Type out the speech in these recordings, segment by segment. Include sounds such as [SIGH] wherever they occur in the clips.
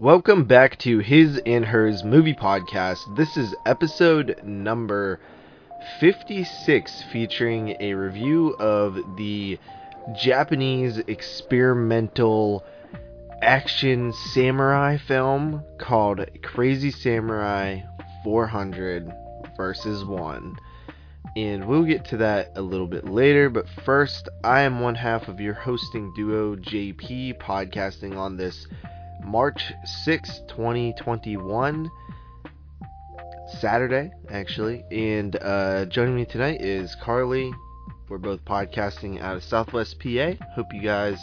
Welcome back to His and Hers Movie Podcast. This is episode number 56, featuring a review of the Japanese experimental action samurai film called Crazy Samurai 400 versus 1. And we'll get to that a little bit later, but first, I am one half of your hosting duo, JP, podcasting on this March 6, 2021. Saturday, actually. And uh, joining me tonight is Carly. We're both podcasting out of Southwest PA. Hope you guys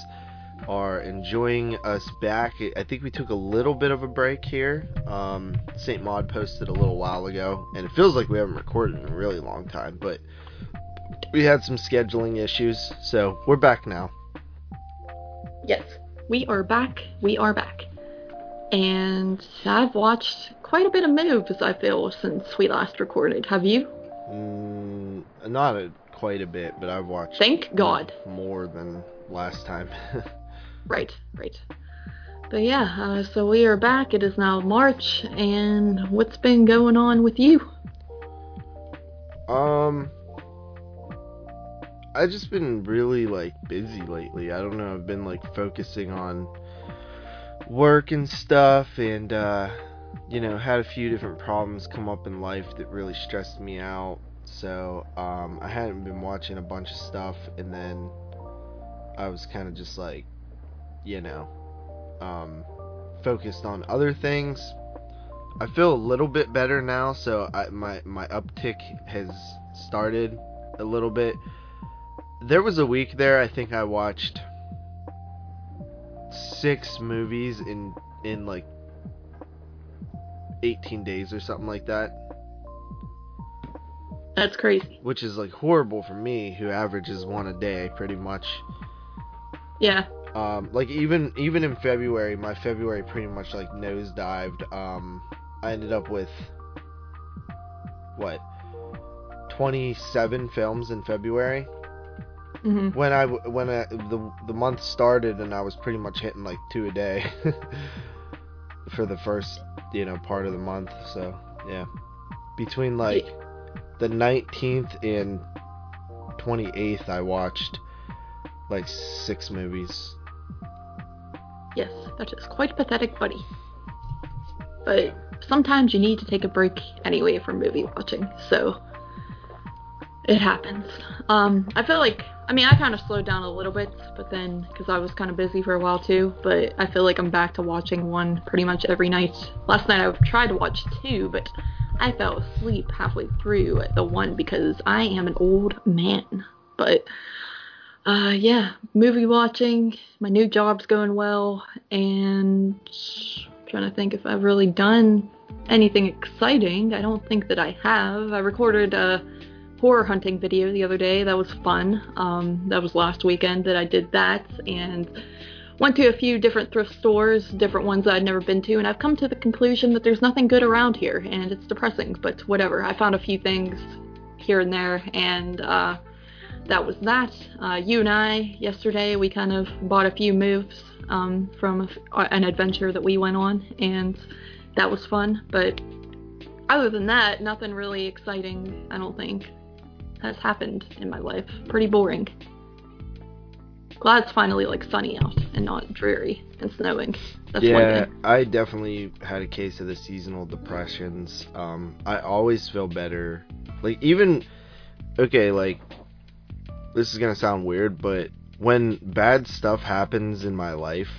are enjoying us back. I think we took a little bit of a break here. Um, St. Maud posted a little while ago, and it feels like we haven't recorded in a really long time, but we had some scheduling issues, so we're back now. Yes, we are back. We are back. And I've watched quite a bit of moves, I feel, since we last recorded. Have you? Mm, not a, quite a bit, but I've watched. Thank God. More than last time. [LAUGHS] right, right. But yeah, uh, so we are back. It is now March, and what's been going on with you? Um, I've just been really like busy lately. I don't know. I've been like focusing on work and stuff and uh, you know had a few different problems come up in life that really stressed me out. So um, i hadn't been watching a bunch of stuff and then i was kind of just like you know um, focused on other things. I feel a little bit better now so I, my my uptick has started a little bit. There was a week there i think i watched six movies in in like 18 days or something like that. That's crazy. Which is like horrible for me who averages one a day pretty much. Yeah. Um like even even in February, my February pretty much like nosedived. Um I ended up with what? 27 films in February. Mm-hmm. When I when I, the the month started and I was pretty much hitting like two a day [LAUGHS] for the first you know part of the month. So yeah, between like the 19th and 28th, I watched like six movies. Yes, that is quite pathetic, buddy. But sometimes you need to take a break anyway from movie watching, so it happens. Um, I feel like I mean, I kind of slowed down a little bit, but then because I was kind of busy for a while too. But I feel like I'm back to watching one pretty much every night. Last night I tried to watch two, but I fell asleep halfway through the one because I am an old man. But uh, yeah, movie watching. My new job's going well, and I'm trying to think if I've really done anything exciting. I don't think that I have. I recorded a. Uh, horror hunting video the other day. That was fun. Um, that was last weekend that I did that and went to a few different thrift stores, different ones I'd never been to, and I've come to the conclusion that there's nothing good around here and it's depressing, but whatever. I found a few things here and there and uh, that was that. Uh, you and I, yesterday, we kind of bought a few moves um, from an adventure that we went on and that was fun, but other than that, nothing really exciting, I don't think has happened in my life. Pretty boring. Glad it's finally like sunny out and not dreary and snowing. That's yeah, I definitely had a case of the seasonal depressions. Um, I always feel better. Like even okay, like this is gonna sound weird, but when bad stuff happens in my life,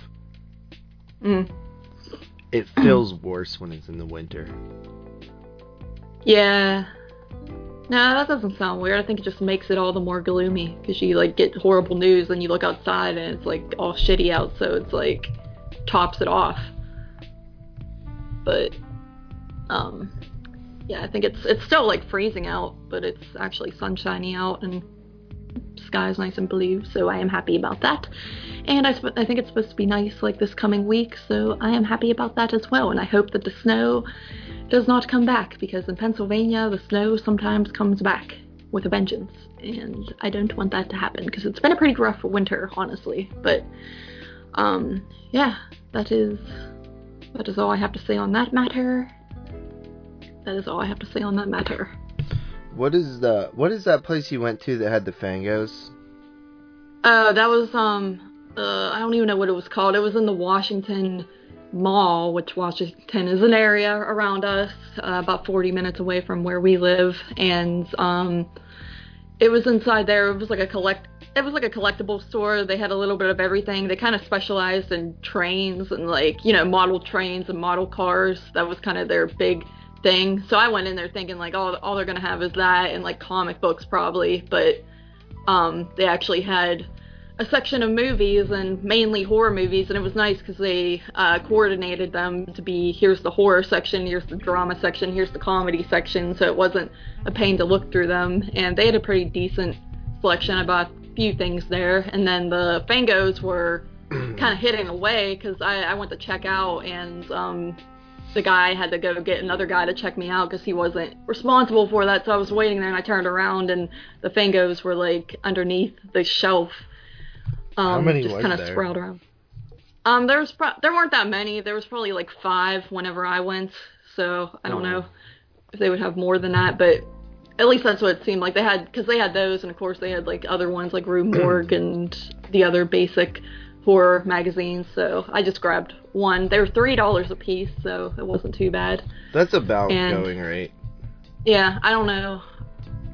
mm. it feels worse when it's in the winter. Yeah, no, that doesn't sound weird. I think it just makes it all the more gloomy because you like get horrible news and you look outside and it's like all shitty out, so it's like tops it off. But um yeah, I think it's it's still like freezing out, but it's actually sunshiny out and sky is nice and blue, so I am happy about that. And I, sp- I think it's supposed to be nice like this coming week, so I am happy about that as well. And I hope that the snow does not come back because in Pennsylvania the snow sometimes comes back with a vengeance, and I don't want that to happen because it's been a pretty rough winter, honestly. But um, yeah, that is That is all I have to say on that matter. That is all I have to say on that matter. What is the what is that place you went to that had the fangos? Uh, that was um, uh, I don't even know what it was called. It was in the Washington Mall, which Washington is an area around us, uh, about 40 minutes away from where we live, and um, it was inside there. It was like a collect. It was like a collectible store. They had a little bit of everything. They kind of specialized in trains and like you know model trains and model cars. That was kind of their big thing. So I went in there thinking like all all they're gonna have is that and like comic books probably, but um, they actually had a section of movies and mainly horror movies, and it was nice because they uh, coordinated them to be here's the horror section, here's the drama section, here's the comedy section, so it wasn't a pain to look through them. And they had a pretty decent selection. I bought a few things there, and then the Fangos were [CLEARS THROAT] kind of hitting away because I, I went to check out and um, the guy had to go get another guy to check me out because he wasn't responsible for that. So I was waiting there and I turned around and the Fangos were like underneath the shelf um, How many just kind of there? sprawled around. Um, there was pro- there weren't that many. There was probably like five whenever I went. So I don't Oh. know if they would have more than that, but at least that's what it seemed like they had because they had those, and of course they had like other ones like Rue Morgue [CLEARS THROAT] and the other basic horror magazines. So I just grabbed one. They were three dollars a piece, so it wasn't too bad. That's about And- going rate. Yeah, I don't know.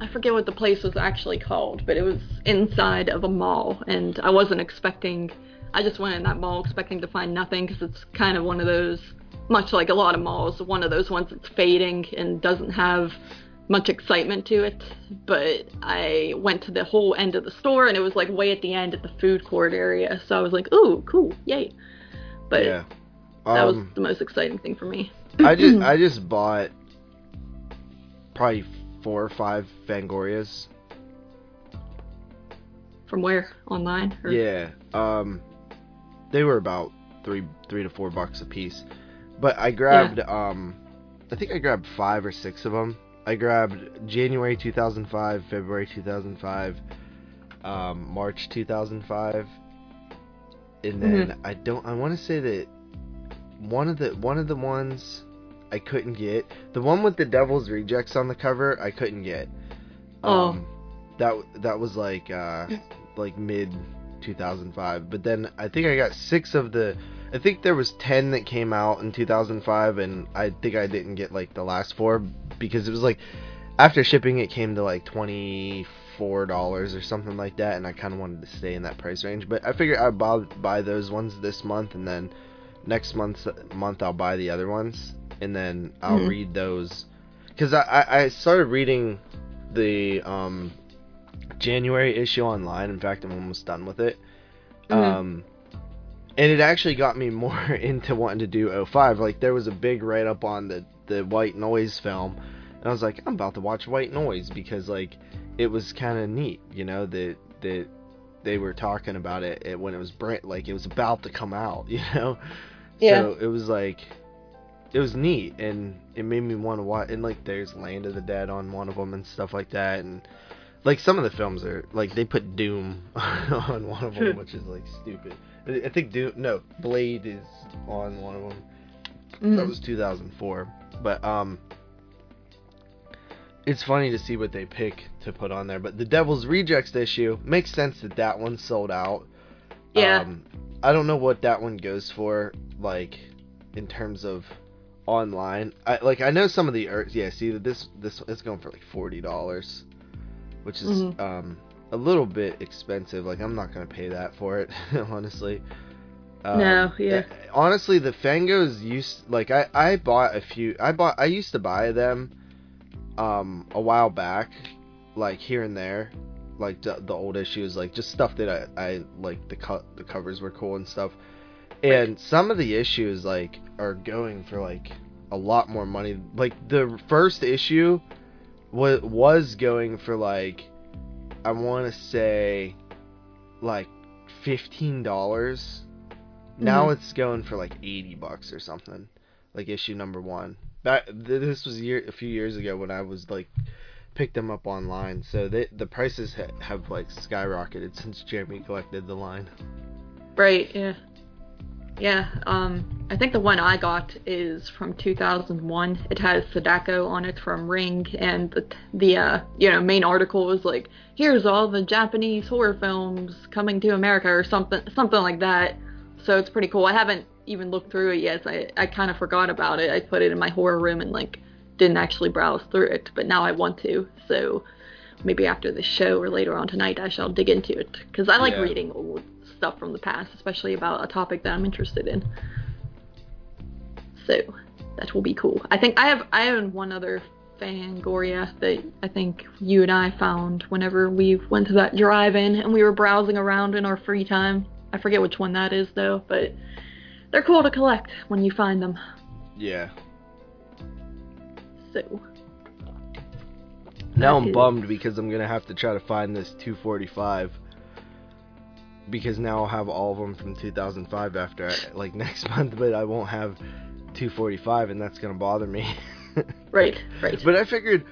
I forget what the place was actually called, but it was inside of a mall, and I wasn't expecting. I just went in that mall expecting to find nothing because it's kind of one of those, much like a lot of malls, one of those ones that's fading and doesn't have much excitement to it. But I went to the whole end of the store, and it was like way at the end at the food court area, so I was like, "Ooh, cool, yay!" But yeah. that was Um, the most exciting thing for me. I just [CLEARS THROAT] I just bought probably four or five Fangorias. From where? Online? Or- Yeah. Um, they were about three three to four bucks a piece, but I grabbed um, I think I grabbed five or six of them. I grabbed January 2005, February 2005, um, March 2005, and then I don't. I want to say that one of the one of the ones I couldn't get the one with the Devil's Rejects on the cover. I couldn't get. Oh. Um, that that was like uh, [CLEARS THROAT] like mid 2005. But then I think I got six of the. I think there was ten that came out in 2005, and I think I didn't get like the last four because it was like after shipping it came to like twenty four dollars or something like that, and I kind of wanted to stay in that price range. But I figured I'd buy, buy those ones this month, and then next month month I'll buy the other ones, and then I'll Mhm. read those because I, I I started reading the um January issue online. In fact, I'm almost done with it. Mhm. Um, and it actually got me [LAUGHS] more into wanting to do 05. Like there was a big write up on the the White Noise film, and I was like, I'm about to watch White Noise because like it was kind of neat, you know, that that they were talking about it, it when it was brand like it was about to come out, [LAUGHS] you know. Yeah. So it was like it was neat and it made me want to watch and like there's Land of the Dead on one of them and stuff like that and like some of the films are like they put Doom [LAUGHS] on one of them [LAUGHS] which is like stupid. I think Doom no Blade is on one of them. Mhm. That was 2004. But um it's funny to see what they pick to put on there. But the Devil's Rejects issue makes sense that that one sold out. Yeah. Um, I don't know what that one goes for, like in terms of online. I like I know some of the er- yeah. See this this it's going for like forty dollars, which is Mhm. um a little bit expensive. Like I'm not gonna pay that for it, [LAUGHS] honestly. Um, No, yeah. Honestly, the Fangos used like I I bought a few. I bought I used to buy them um a while back, like here and there, like the, the old issues, like just stuff that I I like the cut the covers were cool and stuff. And some of the issues like are going for like a lot more money. Like the first issue was was going for like I want to say like fifteen dollars. Now Mhm. it's going for like eighty bucks or something. Like issue number one. That this was a year a few years ago when I was like picked them up online. So they, the prices ha- have like skyrocketed since Jeremy collected the line. Right, yeah. Yeah, um, I think the one I got is from 2001. It has Sadako on it from Ring, and the, the uh, you know main article was like, "Here's all the Japanese horror films coming to America" or something, something like that. So it's pretty cool. I haven't even looked through it yet. I I kind of forgot about it. I put it in my horror room and like didn't actually browse through it, but now I want to. So maybe after the show or later on tonight, I shall dig into it because I like Yeah. reading old stuff from the past, especially about a topic that I'm interested in. So that will be cool. I think I have I have one other Fangoria that I think you and I found whenever we went to that drive-in and we were browsing around in our free time. I forget which one that is though, but they're cool to collect when you find them. Yeah. So Now I'm is- bummed because I'm gonna have to try to find this 245 because now I'll have all of them from 2005 after like [LAUGHS] next month, but I won't have 245, and that's gonna bother me. [LAUGHS] right, right. but I figured,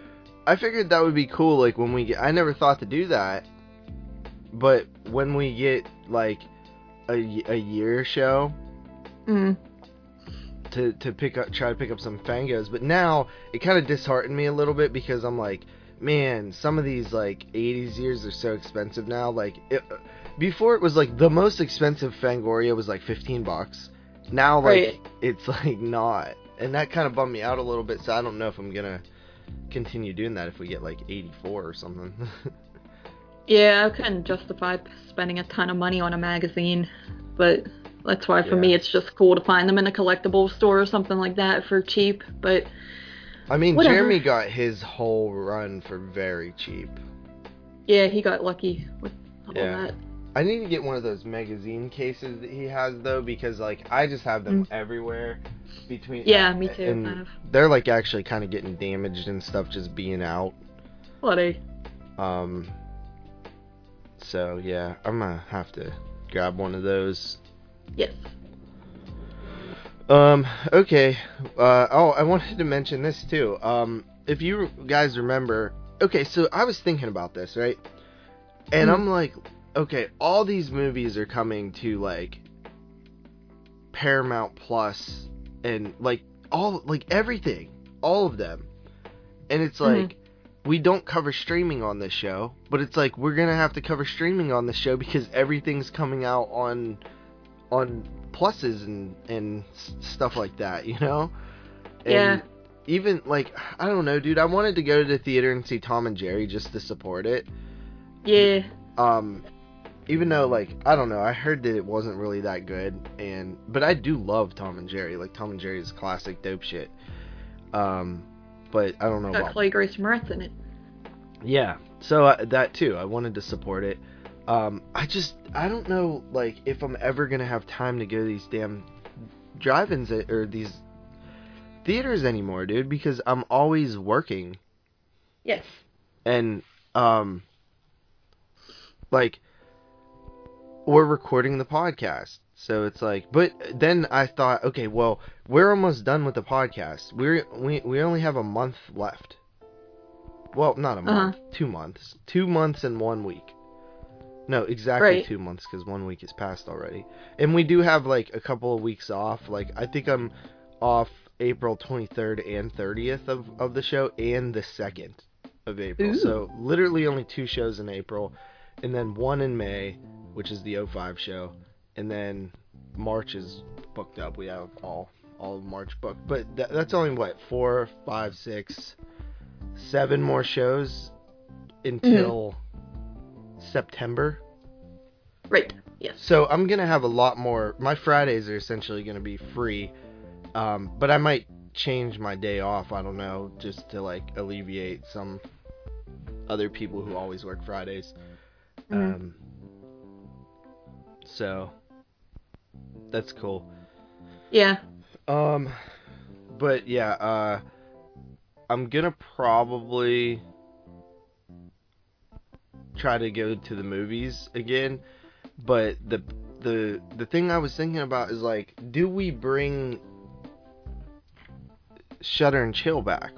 I figured that would be cool. Like when we get, I never thought to do that, but when we get like a, a year show Mm, to to pick up try to pick up some fangos but now it kind of disheartened me a little bit because i'm like man some of these like 80s years are so expensive now like it, before it was like the most expensive fangoria was like 15 bucks now like Right. it's like not and that kind of bummed me out a little bit so i don't know if i'm gonna continue doing that if we get like 84 or something [LAUGHS] yeah, I couldn't justify spending a ton of money on a magazine, but that's why for Yeah. me it's just cool to find them in a collectible store or something like that for cheap. But i mean Whatever. jeremy got his whole run for very cheap yeah, he got lucky with all Yeah. that. I need to get one of those magazine cases that he has though, because like I just have them everywhere between. Yeah, me too, And kind of. they're like actually kind of getting damaged and stuff just being out. Bloody. Um. So yeah, I'm gonna have to grab one of those. yes. Um. Okay. Uh. Oh, I wanted to mention this too. Um. If you guys remember, okay, so I was thinking about this, right? And Mhm. I'm like, okay, all these movies are coming to like Paramount Plus and like all like everything, all of them. And it's Mhm. like we don't cover streaming on this show, but it's like we're going to have to cover streaming on this show because everything's coming out on on pluses and and stuff like that, you know? And Yeah. Even like I don't know, dude. I wanted to go to the theater and see Tom and Jerry just to support it. Yeah. Um, even though like I don't know, I heard that it wasn't really that good, and but I do love Tom and Jerry. Like Tom and Jerry is classic dope shit. Um, but I don't know Got about Chloe Grace Moretz in it. yeah. So uh, that too, I wanted to support it. Um, I just I don't know like if I'm ever gonna have time to go to these damn drive-ins or these theaters anymore, dude, because I'm always working Yes. and um like we're recording the podcast. So it's like but then i thought okay well we're almost done with the podcast. We're we, we only have a month left. Well not a uh-huh. month two months. Two months and one week. No exactly Right. two months because one week is passed already. And we do have like a couple of weeks off. Like i think i'm off april 23rd and 30th of, of the show and the 2nd of April. Ooh. So literally only two shows in April, and then one in May, which is the 05 show, and then March is booked up. We have all all of March booked, but tha that's only what four, five, six, seven more shows until September. Right. Yes. So I'm gonna have a lot more. My Fridays are essentially gonna be free, um, but I might change my day off. I don't know, just to like alleviate some other people who always work Fridays. Mhm. Um, so that's cool. Yeah. Um, but yeah, uh, I'm gonna probably try to go to the movies again. But the the the thing I was thinking about is like, do we bring Shutter and Chill back,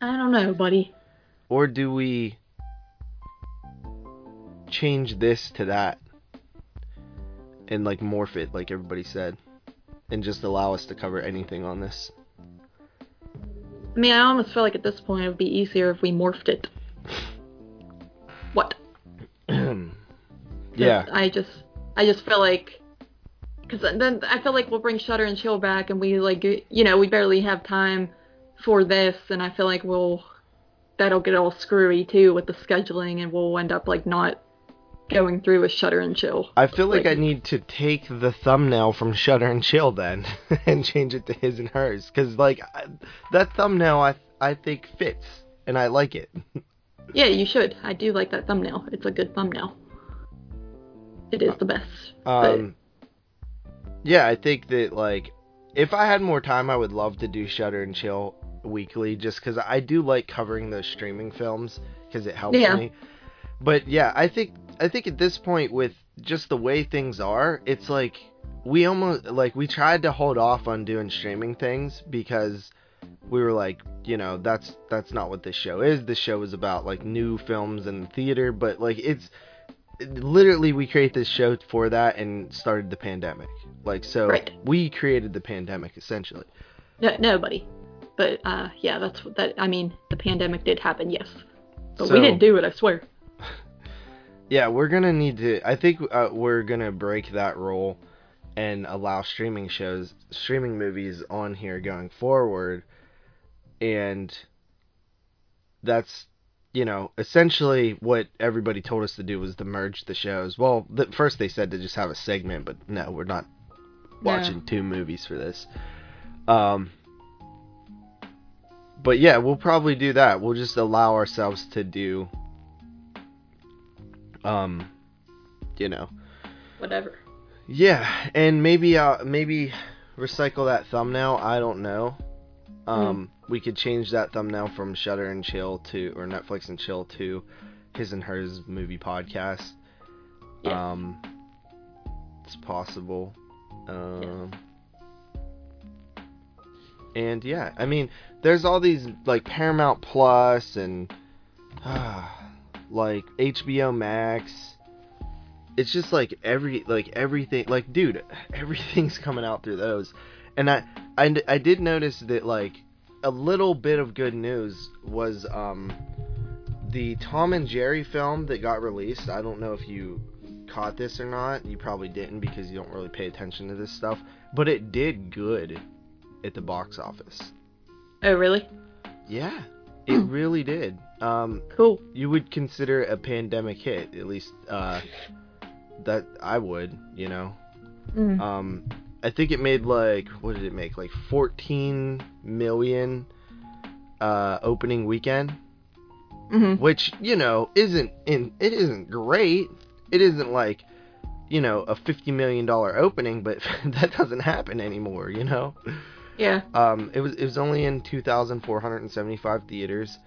I don't know, buddy. or do we change this to that? and like morph it like everybody said and just allow us to cover anything on this. I mean, I almost feel like at this point it would be easier if we morphed it. what [CLEARS THROAT] yeah. I just, I just feel like, because then I feel like we'll bring Shutter and Chill back, and we like, you know, we barely have time for this, and I feel like we'll, that'll get all screwy too with the scheduling, and we'll end up like not going through with Shutter and Chill. I feel like Like- I need to take the thumbnail from Shutter and Chill then [LAUGHS] and change it to his and hers cuz like I, that thumbnail I I think fits and I like it. [LAUGHS] Yeah, you should. I do like that thumbnail. It's a good thumbnail. It is the best. Um Yeah, I think that like if I had more time I would love to do Shutter and Chill weekly just cuz I do like covering those streaming films cuz it helps Yeah. me. But yeah, I think I think at this point with just the way things are, it's like we almost like we tried to hold off on doing streaming things because we were like, you know, that's that's not what this show is. This show is about like new films and theater, but like it's literally we create this show for that and started the pandemic. Like so Right. we created the pandemic essentially. No, nobody. But uh, yeah, that's what that. I mean, the pandemic did happen, yes, but So- we didn't do it. I swear. Yeah, we're gonna need to. I think uh, we're gonna break that rule and allow streaming shows, streaming movies on here going forward, and that's you know essentially what everybody told us to do was to merge the shows. Well, the, first they said to just have a segment, but no, we're not watching two movies for this. Um, but yeah, we'll probably do that. We'll just allow ourselves to do um you know. Whatever. yeah and maybe uh maybe recycle that thumbnail i don't know. Um we could change that thumbnail from shutter and chill to or netflix and chill to his and hers movie podcast. Yeah. um it's possible. Um and yeah i mean there's all these like paramount plus and [SIGHS] like HBO Max. It's just like every like everything like dude, [LAUGHS] everything's coming out through those. And I I, I did notice that like a little bit of good news was um the Tom and Jerry film that got released. I don't know if you caught this or not. You probably didn't because you don't really pay attention to this stuff, but it did good at the box office. Oh, really? Yeah, it [CLEARS THROAT] really did. Um Cool. you would consider it a pandemic hit at least uh that i would you know Mm. um i think it made like what did it make like 14 million uh opening weekend hmm which you know isn't in it isn't great it isn't like you know a 50 million dollar opening but [LAUGHS] that doesn't happen anymore you know Yeah. um, it was it was only in 2,475 theaters,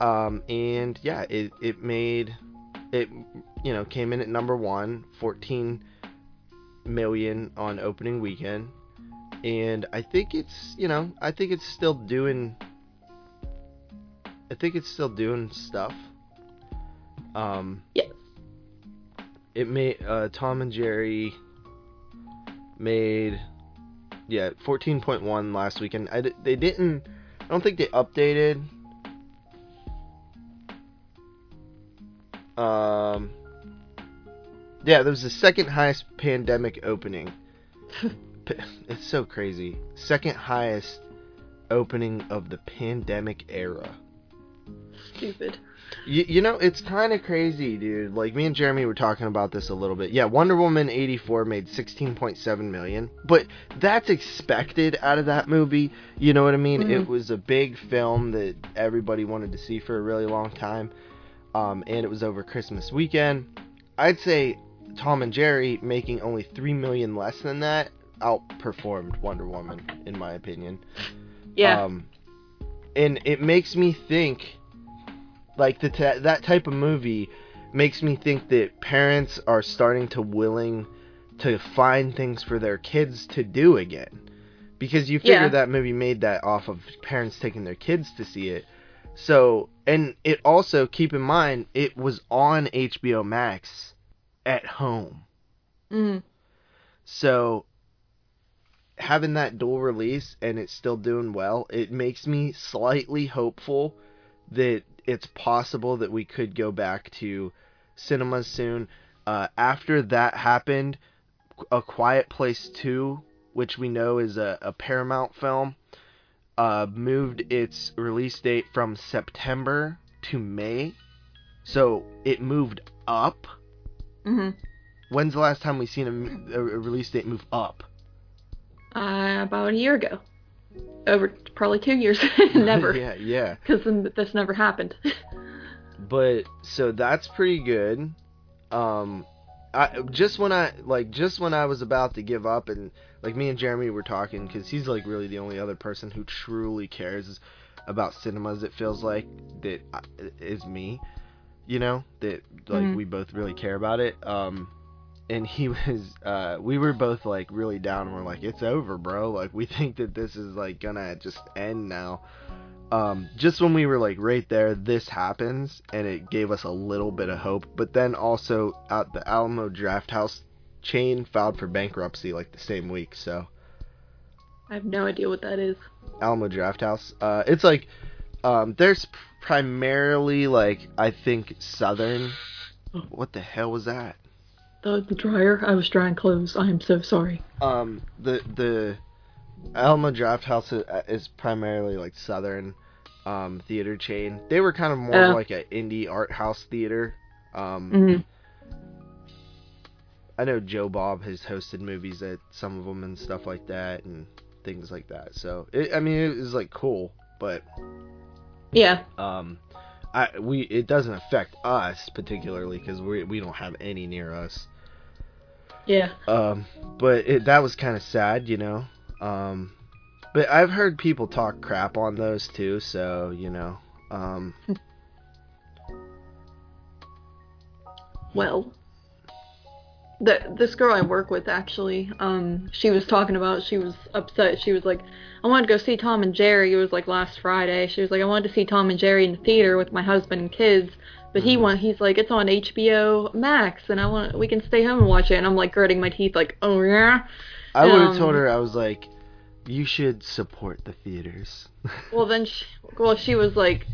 um, and yeah, it it made it you know came in at number one, 14 million on opening weekend, and I think it's you know I think it's still doing I think it's still doing stuff. Um, Yes. it made uh, Tom and Jerry made yeah 14.1 last weekend. I they didn't. I don't think they updated. Um. Yeah, there was the second highest pandemic opening. [LAUGHS] It's so crazy. Second highest opening of the pandemic era. Stupid. You, you know, it's kind of crazy, dude. Like me and Jeremy were talking about this a little bit. Yeah, Wonder Woman 84 made 16.7 million, but that's expected out of that movie. You know what I mean? Mhm. It was a big film that everybody wanted to see for a really long time. Um, and it was over Christmas weekend. I'd say Tom and Jerry making only 3 million less than that outperformed Wonder Woman in my opinion. Yeah. Um, and it makes me think, like the ta- that type of movie makes me think that parents are starting to willing to find things for their kids to do again, because you figure Yeah. that movie made that off of parents taking their kids to see it. So, and it also keep in mind it was on HBO Max at home. mm. So having that dual release and it's still doing well, it makes me slightly hopeful that it's possible that we could go back to cinemas soon. Uh, after that happened, A Quiet Place 2, which we know is a, a Paramount film, uh, moved its release date from September to May. So it moved up. hmm When's the last time we've seen a, a release date move up? Uh, about a year ago. Over probably two years. [LAUGHS] never. [LAUGHS] yeah, yeah. Because this never happened. [LAUGHS] But so that's pretty good. Um, I just when I like just when I was about to give up and like me and Jeremy were talking because he's like really the only other person who truly cares about cinemas. It feels like that I- is me, you know that like Mhm. we both really care about it. Um, and he [LAUGHS] was uh we were both like really down. and We're like it's over, bro. Like we [LAUGHS] think that this is like gonna just end now um, just when we were like right there, this happens, and it gave us a little bit of hope. But then also, out the Alamo Drafthouse chain filed for bankruptcy like the same week. So I have no idea what that is. Alamo Drafthouse, uh, it's like um, there's primarily like I think Southern. [GASPS] What the hell was that? The, the dryer. I was drying clothes. I am so sorry. Um, the the Alamo Drafthouse is, is primarily like Southern um, theater chain. They were kind of more Oh. like an indie art house theater. Um, hmm I know Joe Bob has hosted movies at some of them and stuff like that and things like that. So it, I mean, it was like cool, but Yeah. um, I we it doesn't affect us particularly because we we don't have any near us. Yeah. Um, but it, that was kind of sad, you know. Um, but I've heard people talk crap on those too, so you know. Um, [LAUGHS] Well, the this girl I work with actually, um, she was talking about she was upset. She was like, I wanted to go see Tom and Jerry. It was like last Friday. She was like, I wanted to see Tom and Jerry in the theater with my husband and kids. But he Mhm. want he's like, it's on HBO Max, and I want we can stay home and watch it. And I'm like gritting my teeth, like, oh yeah. I would have Um, told her I was like, you should support the theaters. [LAUGHS] Well, then, she, well, she was like,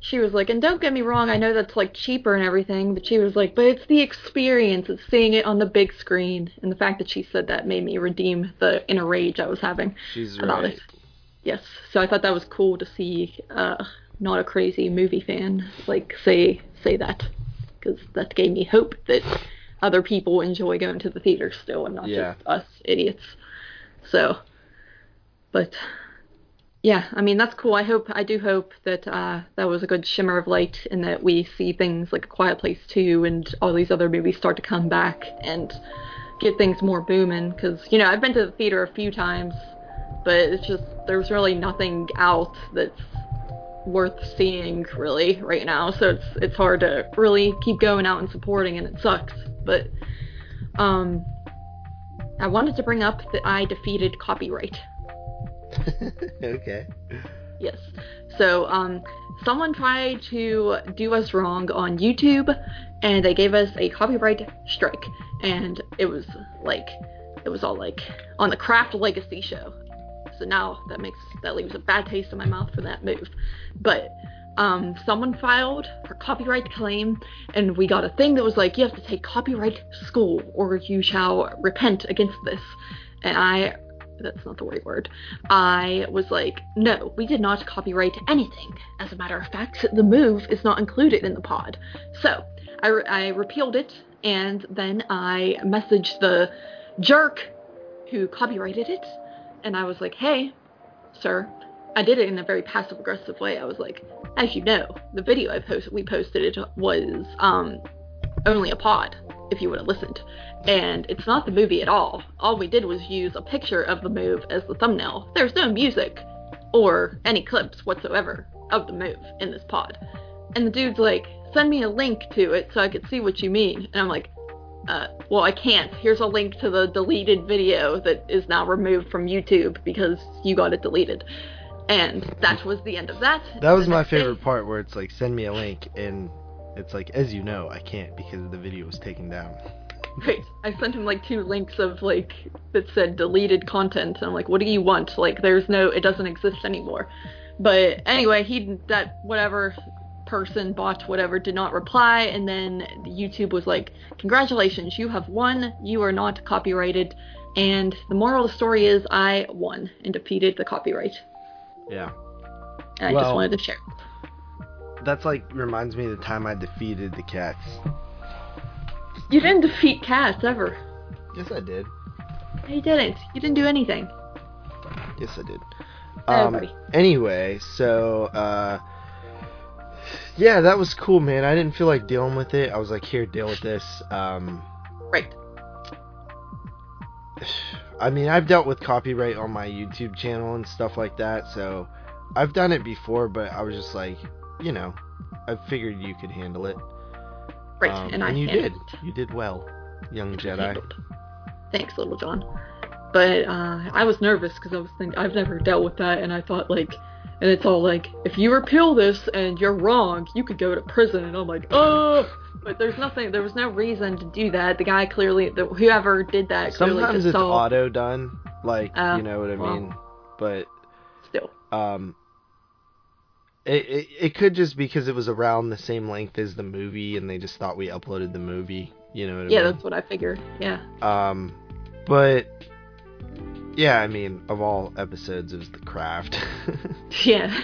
she was like, and don't get me wrong, I know that's like cheaper and everything, but she was like, but it's the experience, it's seeing it on the big screen, and the fact that she said that made me redeem the inner rage I was having She's about right. it. Yes, so I thought that was cool to see, uh, not a crazy movie fan like say say that, because that gave me hope that other people enjoy going to the theater still, and not Yeah. just us idiots. So, but yeah, I mean that's cool. I hope I do hope that uh, that was a good shimmer of light, and that we see things like A Quiet Place 2 and all these other movies start to come back and get things more booming. Because you know I've been to the theater a few times, but it's just there's really nothing out that's worth seeing really right now. So it's it's hard to really keep going out and supporting, and it sucks. But um, I wanted to bring up that I defeated copyright. [LAUGHS] okay. Yes. So, um, someone tried to do us wrong on YouTube, and they gave us a copyright strike, and it was like, it was all like on the Craft Legacy show. So now that makes that leaves a bad taste in my mouth for that move. But um, someone filed for copyright claim, and we got a thing that was like, you have to take copyright school, or you shall repent against this. And I, that's not the right word. I was like, no, we did not copyright anything. As a matter of fact, the move is not included in the pod. So I, re- I repealed it, and then I messaged the jerk who copyrighted it, and I was like, hey, sir, I did it in a very passive aggressive way. I was like, as you know, the video I posted, we posted it was um, only a pod, if you would have listened. And it's not the movie at all. All we did was use a picture of the move as the thumbnail. There's no music or any clips whatsoever of the move in this pod. And the dude's like, send me a link to it so I could see what you mean. And I'm like, uh, well, I can't. Here's a link to the deleted video that is now removed from YouTube because you got it deleted. And that was the end of that. That was my next day- favorite part where it's like send me a link and it's like as you know I can't because the video was taken down. [LAUGHS] Right. I sent him like two links of like that said deleted content. And I'm like, what do you want? Like, there's no, it doesn't exist anymore. But anyway, he that whatever person bot whatever did not reply, and then YouTube was like, congratulations, you have won. You are not copyrighted. And the moral of the story is, I won and defeated the copyright. Yeah. And I Well- just wanted to share. That's like reminds me of the time I defeated the cats. You didn't defeat cats ever. Yes, I did. No, You didn't. You didn't do anything. Yes, I did. Um, anyway, so uh, yeah, that was cool, man. I didn't feel like dealing with it. I was like, here, deal with this. Um, Right. [SIGHS] I mean, I've dealt with copyright on my YouTube channel and stuff like that, so I've done it before, but I was just like, you know, I figured you could handle it. Right. Um, and I you did. You did well, young Jedi. handled. Thanks, little John. But uh, I was nervous because I was thinking I've never dealt with that, and I thought like, and it's all like, if you repeal this and you're wrong, you could go to prison, and I'm like, oh. But there's nothing. There was no reason to do that. The guy clearly, the, whoever did that, clearly Sometimes it's saw. auto done, like Oh, you know what I well. mean. But Still, um, it, it it could just because it was around the same length as the movie, and they just thought we uploaded the movie. You know what I yeah, mean? that's what I figured. Yeah. Um, but yeah, I mean, of all episodes, it was the craft. [LAUGHS] Yeah.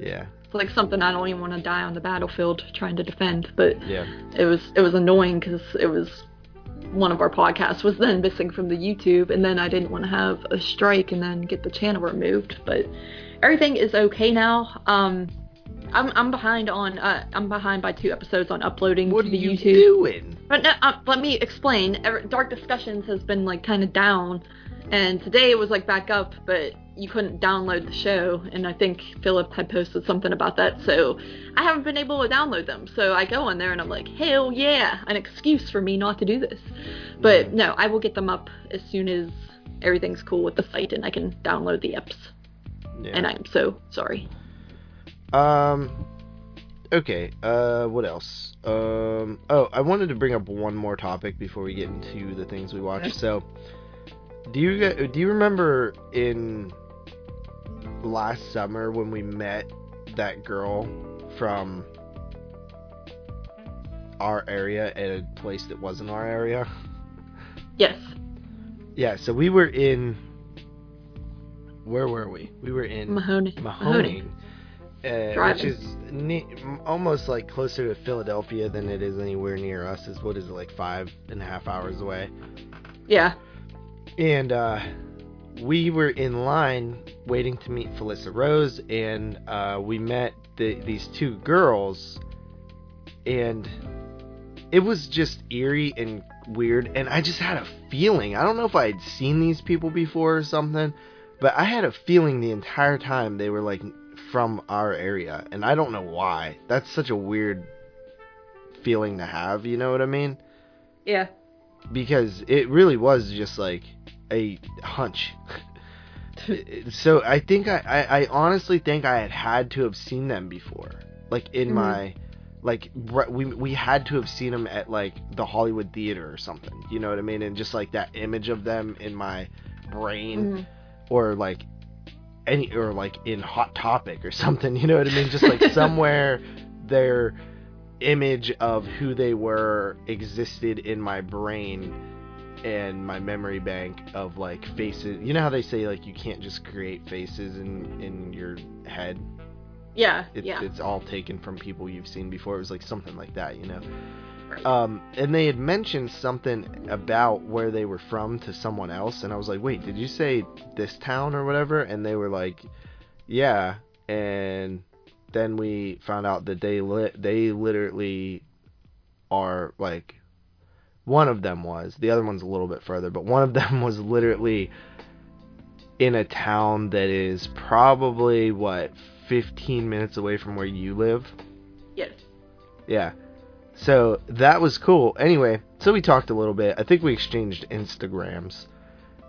yeah, it's like something I don't even want to die on the battlefield trying to defend, but yeah, it was it was annoying because it was one of our podcasts was then missing from the YouTube, and then I didn't want to have a strike and then get the channel removed. But everything is okay now. Um, I'm I'm behind on uh, I'm behind by two episodes on uploading What to are you doing? But no, uh, let me explain. Dark Discussions has been like kind of down, and today it was like back up, but you couldn't download the show. And I think Philip had posted something about that, so I haven't been able to download them. So I go on there and I'm like, hell yeah, an excuse for me not to do this. But no, I will get them up as soon as everything's cool with the site and I can download the eps. Yeah. And I'm so sorry. Um. Okay. Uh. What else? Um. Oh, I wanted to bring up one more topic before we get into the things we watched. So, do you do you remember in last summer when we met that girl from our area at a place that wasn't our area? Yes. Yeah. So we were in. Where were we? We were in Mahoney. Mahoning, uh, which is ne- almost like closer to Philadelphia than it is anywhere near us. Is what is it like five and a half hours away? Yeah. And uh, we were in line waiting to meet Felissa Rose, and uh, we met the, these two girls, and it was just eerie and weird. And I just had a feeling. I don't know if I had seen these people before or something, but I had a feeling the entire time they were like from our area, and I don't know why. That's such a weird feeling to have. You know what I mean? Yeah. because it really was just like a hunch. so I think I, I, I honestly think I had had to have seen them before, like in Mhm. my, like we we had to have seen them at like the Hollywood Theater or something. You know what I mean? And just like that image of them in my brain, Mhm. or like any or like in Hot Topic or something. You know what I mean? Just like somewhere [LAUGHS] their image of who they were existed in my brain and my memory bank of like faces. You know how they say like you can't just create faces in in your head. Yeah. It, yeah. It's all taken from people you've seen before. It was like something like that, you know. Right. Um, and they had mentioned something about where they were from to someone else, and I was like, "Wait, did you say this town or whatever?" And they were like, "Yeah." And then we found out that they li- they literally are like one of them was the other one's a little bit further, but one of them [LAUGHS] was literally in a town that is probably what 15 minutes away from where you live. yes. Yeah. So that was cool. Anyway, so we talked a little bit. I think we exchanged Instagrams.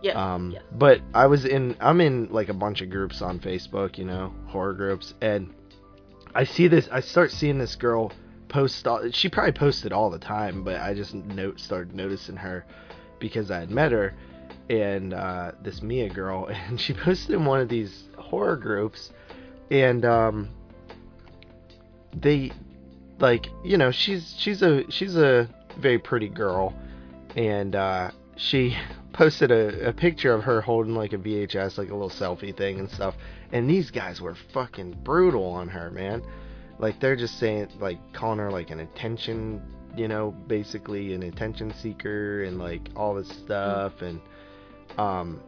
Yes. Um, yes. but I was in, I'm in like a bunch of groups on Facebook, you know, horror groups, and I see this, I start seeing this girl post all, she probably posted all the time, but I just note started noticing her because I had met her and uh, this Mia girl, [LAUGHS] and she posted in one of these horror groups, and um, they like you know she's she's a she's a very pretty girl, and uh, she [LAUGHS] posted a, a picture of her holding like a VHS, like a little selfie thing and stuff, and these guys were fucking brutal on her, man. Like they're just saying like calling her like an attention you know, basically an attention seeker and like all this stuff and um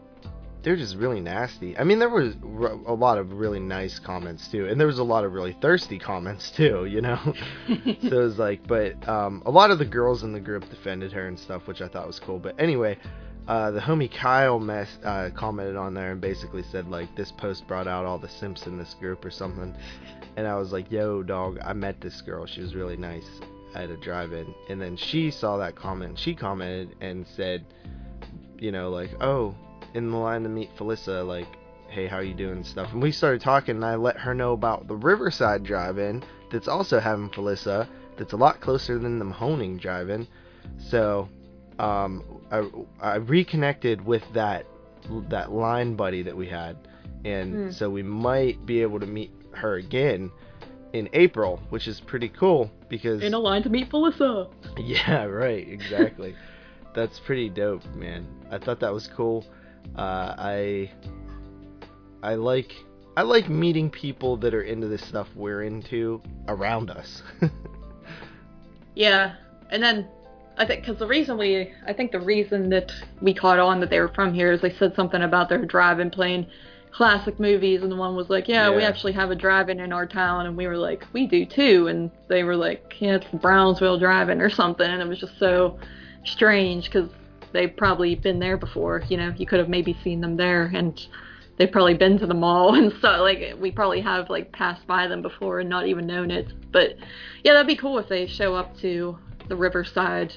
they're just really nasty. I mean, there was a lot of really nice comments too, and there was a lot of really thirsty comments [LAUGHS] too. You know, [LAUGHS] so it was like, but um, a lot of the girls in the group defended her and stuff, which I thought was cool. But anyway, uh, the homie Kyle mess uh, commented on there and basically said like this post brought out all the simps in this group or something, and I was like, yo, dog, I met this girl. She was really nice at a drive-in, and then she saw that comment. She commented and said, you know, like, oh in the line to meet Felissa, like, hey, how you doing stuff. And we started talking, and I let her know about the Riverside Drive-In that's also having Felissa, that's a lot closer than the Mahoning Drive-In. So, um, I, I reconnected with that that line buddy that we had, and mm. so we might be able to meet her again in April, which is pretty cool because in a line to meet Felissa. [LAUGHS] Yeah, right, exactly. [LAUGHS] That's pretty dope, man. I thought that was cool. Uh, I I like I like meeting people that are into this stuff we're into around us. [LAUGHS] yeah, and then I think because the reason we I think the reason that we caught on that they were from here is they said something about their drive-in playing classic movies, and the one was like, yeah, yeah, we actually have a drive-in in our town, and we were like, we do too, and they were like, yeah, it's Brownsville drive-in or something, and it was just so strange because they've probably been there before. You know, you could have maybe seen them there, and they've probably been to the mall [LAUGHS] and so like we probably have like passed by them before and not even known it. But yeah, that'd be cool if they show up to the Riverside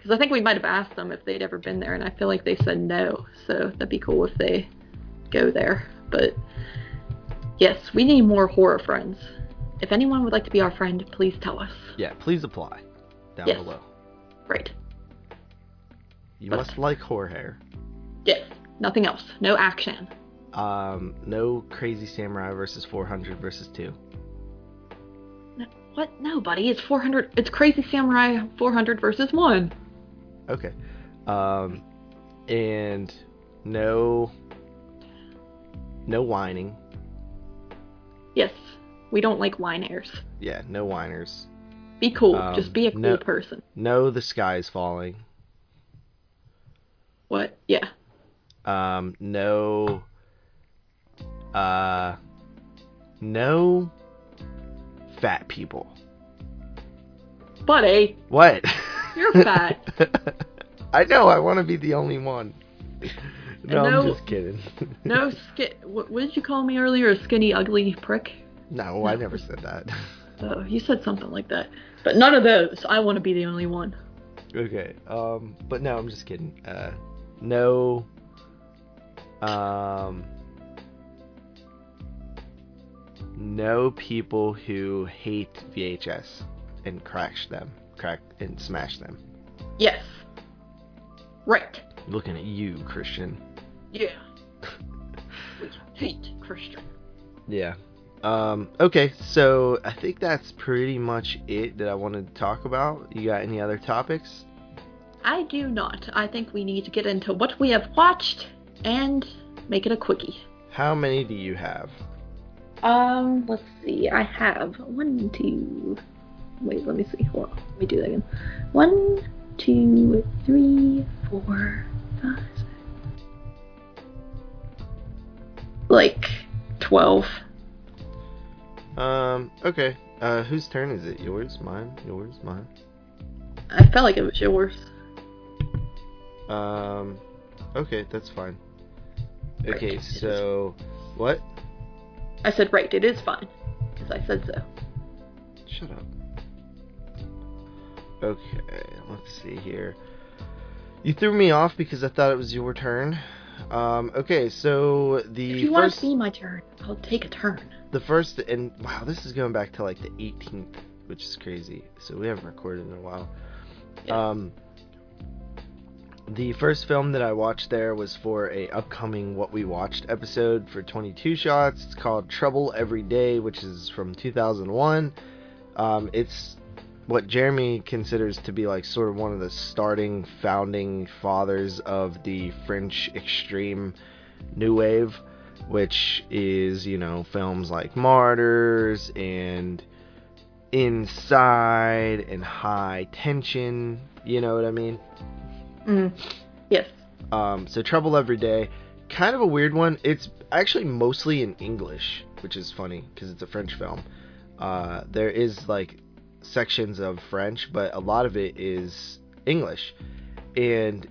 because I think we might have asked them if they'd ever been there, and I feel like they said no. So that'd be cool if they go there. But yes, we need more horror friends. If anyone would like to be our friend, please tell us. Yeah, please apply down yes. below. Right. You but, must like horror. Yes. Nothing else. No action. Um, no crazy samurai versus 400 versus 2. What? No, buddy. It's 400. It's crazy samurai 400 versus 1. Okay. Um, and no. No whining. Yes. We don't like whiners. Yeah, no whiners. Be cool. Um, Just be a cool no, person. No, the sky is falling. What? Yeah. Um, no. Uh, no fat people. Buddy. What? You're [LAUGHS] fat. I know. I want to be the only one. No, no, I'm just kidding. no [LAUGHS] skin. What, what, did you call me earlier? A skinny, ugly prick? No, no. I never said that. Oh, you said something like that. But none of those. I want to be the only one. Okay. Um. But no, I'm just kidding. Uh no um no people who hate VHS and crash them, crack and smash them. Yes. Right. Looking at you, Christian. Yeah. [LAUGHS] we hate Christian. Yeah. Um, okay, so I think that's pretty much it that I wanted to talk about. You got any other topics? I do not. I think we need to get into what we have watched and make it a quickie. How many do you have? Um, let's see. I have one, two. Wait, let me see. Hold on. Let me do that again. One, two, three, four, five, six. Like twelve. Um. Okay. Uh, whose turn is it? Yours? Mine? Yours? Mine? I felt like it was yours. Um, okay, that's fine. Okay, so what? I said right. It is fine because I said so. Shut up. Okay, let's see here. You threw me off because I thought it was your turn. Um, okay, so the if you first, want to see my turn, I'll take a turn. The first and wow, this is going back to like the 18th which is crazy. So we haven't recorded in a while. Yeah. Um, the first film that I watched there was for a upcoming What We Watched episode for 22 Shots. It's called Trouble Every Day, which is from 2001. Um, it's what Jeremy considers to be like sort of one of the starting founding fathers of the French extreme new wave, which is, you know, films like Martyrs and Inside and High Tension, you know what I mean? Mm. Yes. Um, so Trouble Every Day, kind of a weird one. It's actually mostly in English, which is funny because it's a French film. Uh, there is like sections of French, but a lot of it is English, and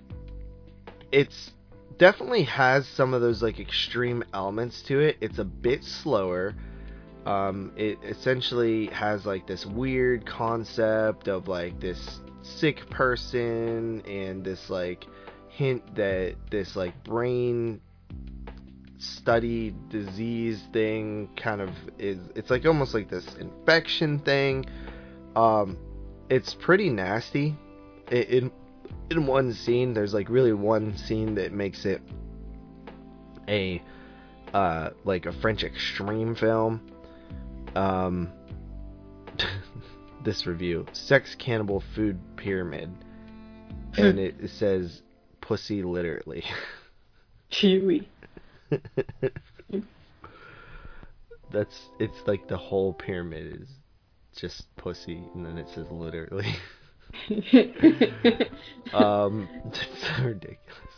it's definitely has some of those like extreme elements to it. It's a bit slower. Um, it essentially has like this weird concept of like this sick person and this like hint that this like brain study disease thing kind of is it's like almost like this infection thing. Um it's pretty nasty. I- in in one scene there's like really one scene that makes it a uh like a french extreme film. Um [LAUGHS] this review. Sex cannibal food pyramid. And it, says pussy literally. [LAUGHS] Chewy. that's it's like the whole pyramid is just pussy and then it says literally. [LAUGHS] Um [LAUGHS] it's so ridiculous.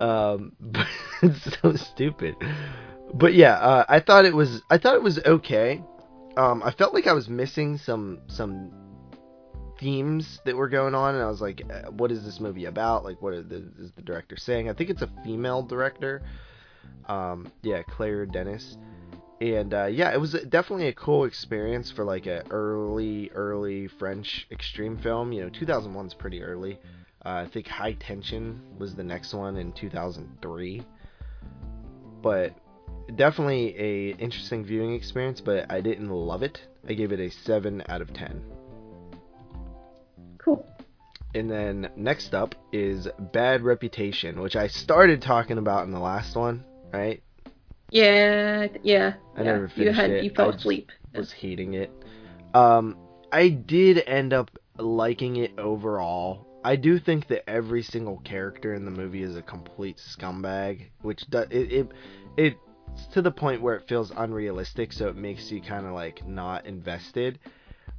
Um but it's so stupid. But yeah uh, i thought it was i thought it was okay um i felt like i was missing some some themes that were going on and i was like uh, what is this movie about like what is the, is the director saying i think it's a female director um yeah Claire Denis and uh, yeah, it was definitely a cool experience for like a early, early French extreme film. You know, 2001 is pretty early. Uh, I think High Tension was the next one in 2003. But definitely a interesting viewing experience. But I didn't love it. I gave it a seven out of ten. cool. And then next up is Bad Reputation, which I started talking about in the last one, right? Yeah, yeah. I yeah. never You finished had it. you fell I asleep. was hating it. Um, I did end up liking it overall. I do think that every single character in the movie is a complete scumbag, which does it, it it's to the point where it feels unrealistic, so it makes you kind of like not invested.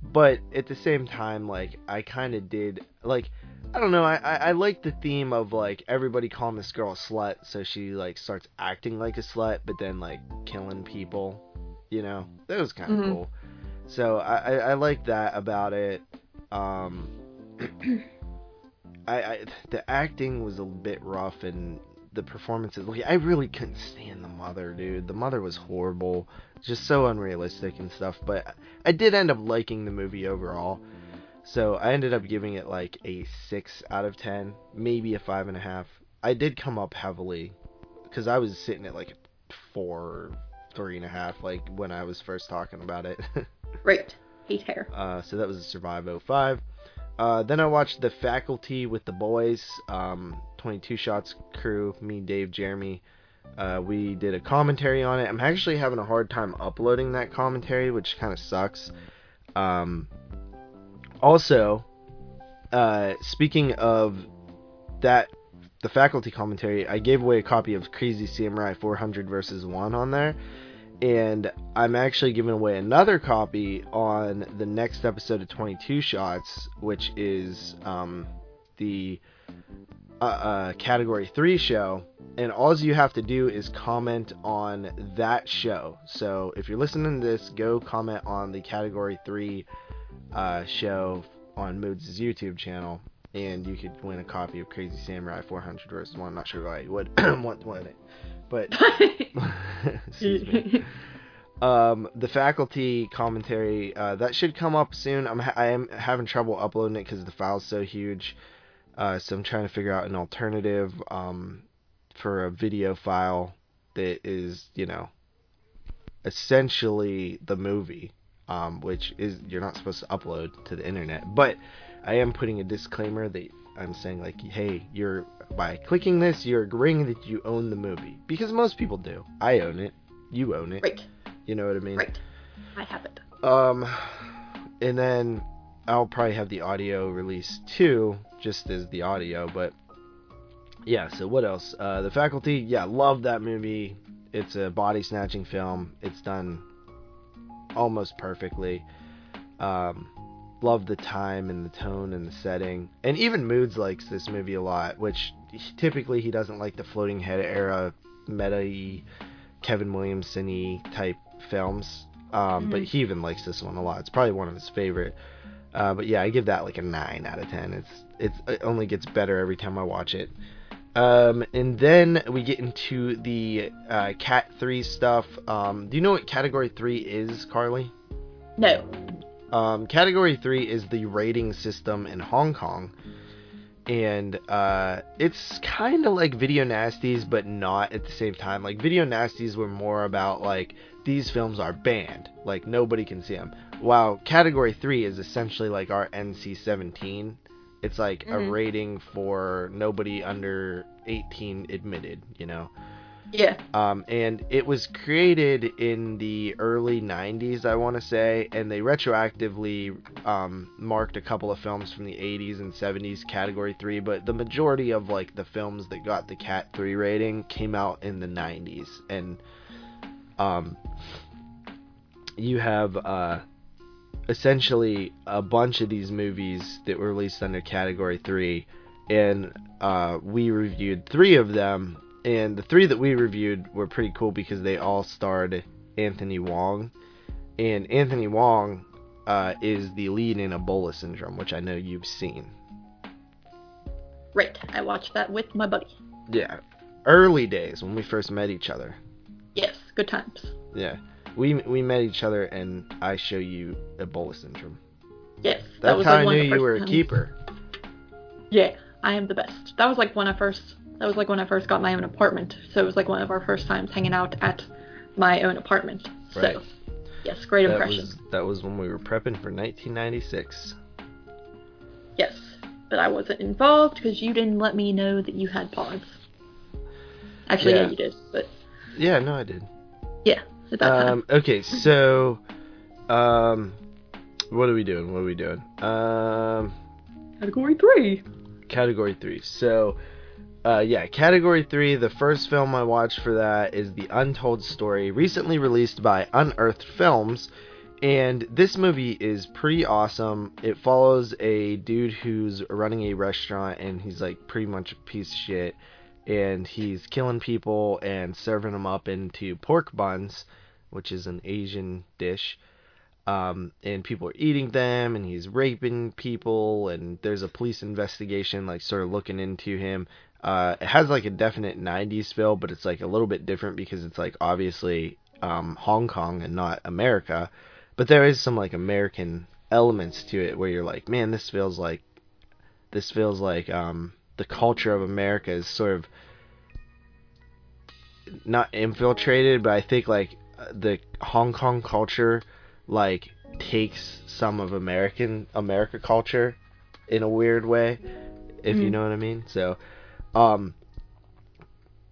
But at the same time, like I kind of did like I don't know. I, I I like the theme of like everybody calling this girl a slut, so she like starts acting like a slut, but then like killing people. You know, that was kind of Mhm. cool. So I, I I like that about it. Um, [CLEARS THROAT] I, I the acting was a bit rough and the performances. Like I really couldn't stand the mother, dude. The mother was horrible, just so unrealistic and stuff. But I did end up liking the movie overall. So I ended up giving it like a six out of ten, maybe a five and a half. I did come up heavily because I was sitting at like a four, three and a half, like when I was first talking about it. [LAUGHS] Right. Hate hair. Uh, so that was a Survive 05. Uh, then I watched The Faculty with the boys, um, 22 Shots crew, me, Dave, Jeremy. Uh, we did a commentary on it. I'm actually having a hard time uploading that commentary, which kind of sucks. Um, also, uh, speaking of that, the faculty commentary, I gave away a copy of Crazy Samurai 400 versus 1 on there and I'm actually giving away another copy on the next episode of 22 Shots, which is um, the uh, uh, Category 3 show. And all you have to do is comment on that show. So if you're listening to this, go comment on the Category 3 uh, show on Moods' YouTube channel. And you could win a copy of Crazy Samurai 400 versus 1. I'm not sure why you would [CLEARS THROAT] want to win it. But [LAUGHS] [LAUGHS] excuse me. Um, the faculty commentary uh, that should come up soon. I'm ha- I am having trouble uploading it because the file's so huge. Uh, so I'm trying to figure out an alternative um, for a video file that is, you know, essentially the movie. um, which is you're not supposed to upload to the internet. But I am putting a disclaimer that I'm saying like, hey, you're by clicking this, you're agreeing that you own the movie because most people do. I own it. You own it. Right. You know what I mean? Right. I have it. Um, and then I'll probably have the audio released too, just as the audio. But yeah, so what else? Uh, the Faculty, yeah, love that movie. It's a body snatching film. It's done almost perfectly. Um, love the time and the tone and the setting. And even Moods likes this movie a lot, which typically he doesn't like the floating head era meta Kevin Williamson type films. Um, mm-hmm. But he even likes this one a lot. It's probably one of his favorite. Uh, but yeah, I give that like a nine out of ten. It's it's it only gets better every time I watch it. Um, and then we get into the uh, Cat Three stuff. Um, do you know what Category Three is, Carly? No. Um, category 3 is the rating system in Hong Kong. And uh, it's kind of like Video Nasties, but not at the same time. Like, Video Nasties were more about, like, these films are banned. Like, nobody can see them. While Category 3 is essentially like our NC 17. It's like mm-hmm. a rating for nobody under 18 admitted, you know? Yeah. Um, and it was created in the early 90s, I want to say, and they retroactively um, marked a couple of films from the 80s and 70s category 3, but the majority of like the films that got the cat 3 rating came out in the 90s. And um, you have uh, essentially a bunch of these movies that were released under category 3 and uh, we reviewed three of them and the three that we reviewed were pretty cool because they all starred Anthony Wong, and Anthony Wong uh, is the lead in Ebola Syndrome, which I know you've seen. Right, I watched that with my buddy. Yeah, early days when we first met each other. Yes, good times. Yeah, we we met each other, and I show you Ebola Syndrome. Yes, that's that how like I knew you were a keeper. Yeah, I am the best. That was like when I first that was like when I first got my own apartment. So it was like one of our first times hanging out at my own apartment. Right. So yes, great that impression. Was, that was when we were prepping for 1996. Yes, but I wasn't involved because you didn't let me know that you had pods. Actually, yeah, yeah you did, but yeah, no, I did. Yeah, um. [LAUGHS] Okay, so um, what are we doing? What are we doing? Um, category three. Category three. So uh, yeah, category three. The first film I watched for that is The Untold Story, recently released by Unearthed Films. And this movie is pretty awesome. It follows a dude who's running a restaurant and he's like pretty much a piece of shit. And he's killing people and serving them up into pork buns, which is an Asian dish. Um, and people are eating them and he's raping people and there's a police investigation like sort of looking into him uh, it has like a definite 90s feel, but it's like a little bit different because it's like obviously um, Hong Kong and not America. But there is some like American elements to it where you're like, man, this feels like this feels like um, the culture of America is sort of not infiltrated, but I think like the Hong Kong culture like takes some of American America culture in a weird way, if mm. you know what I mean. So um,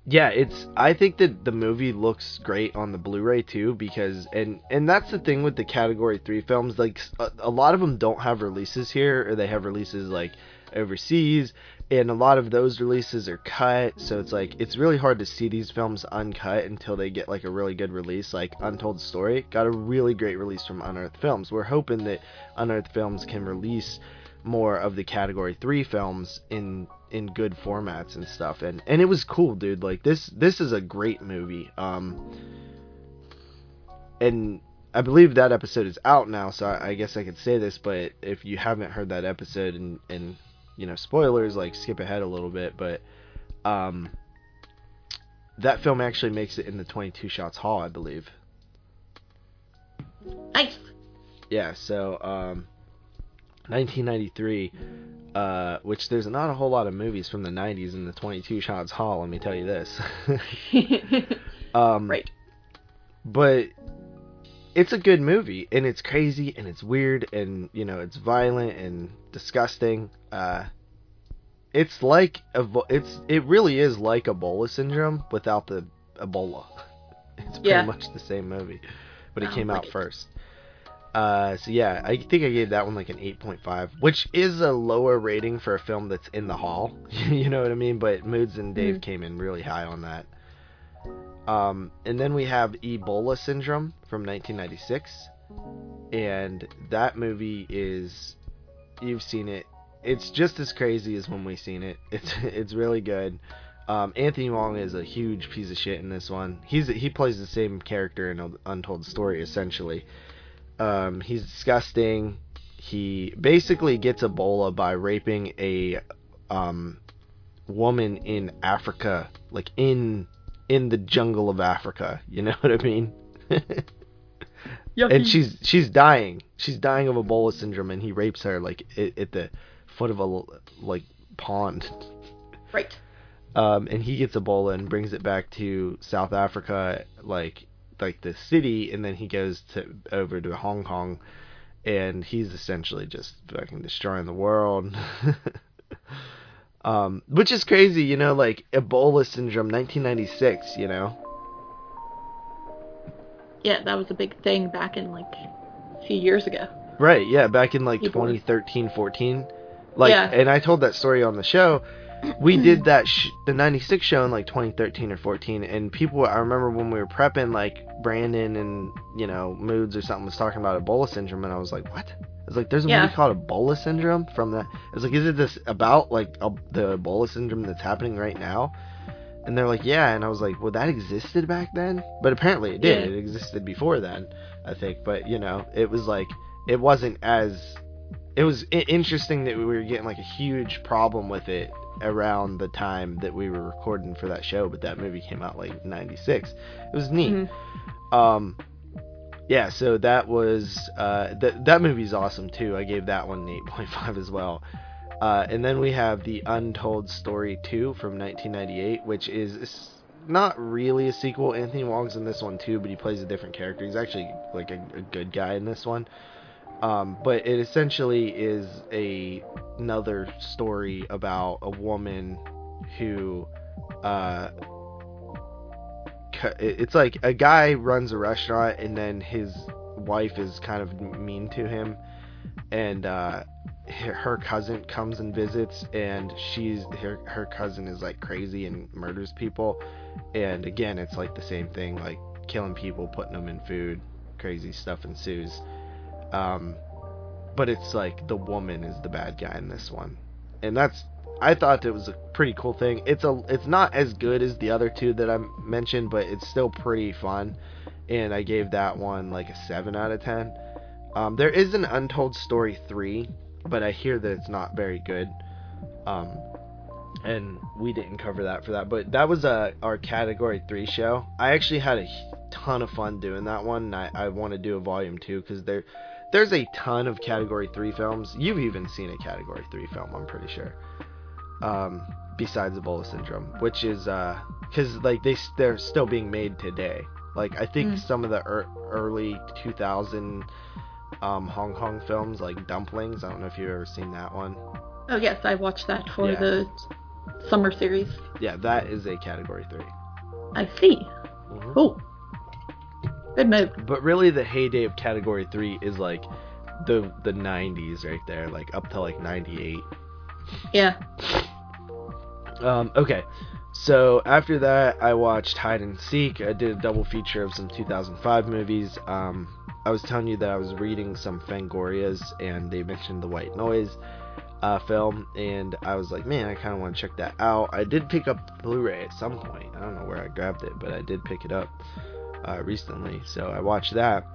yeah, it's. I think that the movie looks great on the Blu-ray too because, and and that's the thing with the Category Three films. Like a, a lot of them don't have releases here, or they have releases like overseas, and a lot of those releases are cut. So it's like it's really hard to see these films uncut until they get like a really good release. Like Untold Story got a really great release from Unearthed Films. We're hoping that Unearthed Films can release more of the category 3 films in in good formats and stuff and and it was cool dude like this this is a great movie um and I believe that episode is out now so I, guess I could say this but if you haven't heard that episode and and you know spoilers like skip ahead a little bit but um that film actually makes it in the 22 shots hall I believe nice yeah so um 1993, uh, which there's not a whole lot of movies from the 90s in the 22 Shots Hall, let me tell you this. [LAUGHS] [LAUGHS] um, right. But it's a good movie and it's crazy and it's weird and you know it's violent and disgusting. Uh, it's like Ebo- it's it really is like Ebola syndrome without the Ebola. [LAUGHS] It's pretty Yeah. much the same movie, but it came like out it. first. Uh, so yeah, I think I gave that one like an 8.5, which is a lower rating for a film that's in the hall. [LAUGHS] you know what I mean? But Moods and Dave Mhm. came in really high on that. Um, and then we have Ebola Syndrome from 1996, and that movie is, you've seen it. It's just as crazy as when we seen it. [LAUGHS] It's it's really good. Um, Anthony Wong is a huge piece of shit in this one. He's he plays the same character in Untold Story essentially. Um, he's disgusting. He basically gets Ebola by raping a um, woman in Africa, like in in the jungle of Africa. You know [LAUGHS] what I mean? and she's she's dying. She's dying of Ebola syndrome, and he rapes her like at, at the foot of a like pond. right. Um, and he gets Ebola and brings it back to South Africa, like like the city, and then he goes to over to Hong Kong, and he's essentially just fucking destroying the world. [LAUGHS] um, which is crazy, you know, like Ebola syndrome, 1996, you know. Yeah, that was a big thing back in like a few years ago. Right, yeah, back in like Ebola. 2013, 14. Like, Yeah. and I told that story on the show. We [CLEARS THROAT] did that sh- the 96 show in like 2013 or 14 and people I remember when we were prepping like Brandon and you know Moods or something was talking about Ebola syndrome and I was like, "What?" I was like, "There's a Yeah. movie called Ebola syndrome from that." It's like, "Is it this about like a, the Ebola syndrome that's happening right now?" And they're like, "Yeah." And I was like, "Well, that existed back then?" But apparently it did. Yeah. It existed before then, I think. But, you know, it was like it wasn't as it was interesting that we were getting like a huge problem with it around the time that we were recording for that show but that movie came out like 96 it was neat Mhm. um yeah so that was uh that that movie's awesome too. I gave that one an 8.5 as well. Uh and then we have the untold story 2 from 1998 which is not really a sequel. Anthony wong's in this one too but he plays a different character. He's actually like a, a good guy in this one. Um, but it essentially is a another story about a woman who uh it's like a guy runs a restaurant and then his wife is kind of mean to him. And uh her cousin comes and visits and she's her, her cousin is like crazy and murders people. And again it's like the same thing like killing people putting them in food crazy stuff ensues. Um, but it's like the woman is the bad guy in this one, and that's I thought it was a pretty cool thing. It's a it's not as good as the other two that I mentioned, but it's still pretty fun, and I gave that one like a seven out of ten. Um, there is an Untold Story three, but I hear that it's not very good. Um, and we didn't cover that for that, but that was uh, our category three show. I actually had a ton of fun doing that one, I, I want to do a volume two because there there's a ton of category three films. You've even seen a category three film, I'm pretty sure. Um, besides Ebola syndrome, which is because like they they're still being made today. Like I think Mm. some of the er- early 2000 um, Hong Kong films, like Dumplings. I don't know if you've ever seen that one. Oh yes, I watched that for Yeah. the summer series. Yeah, that is a category three. I see. Mhm. Cool. Good move. But really, the heyday of category three is like the the 90s right there, like up to like 98. Yeah. Um, okay, so after that, I watched Hide and Seek. I did a double feature of some 2005 movies. Um, I was telling you that I was reading some Fangorias, and they mentioned the White Noise uh, film, and I was like, man, I kind of want to check that out. I did pick up Blu-ray at some point. I don't know where I grabbed it, but I did pick it up uh, recently, so I watched that.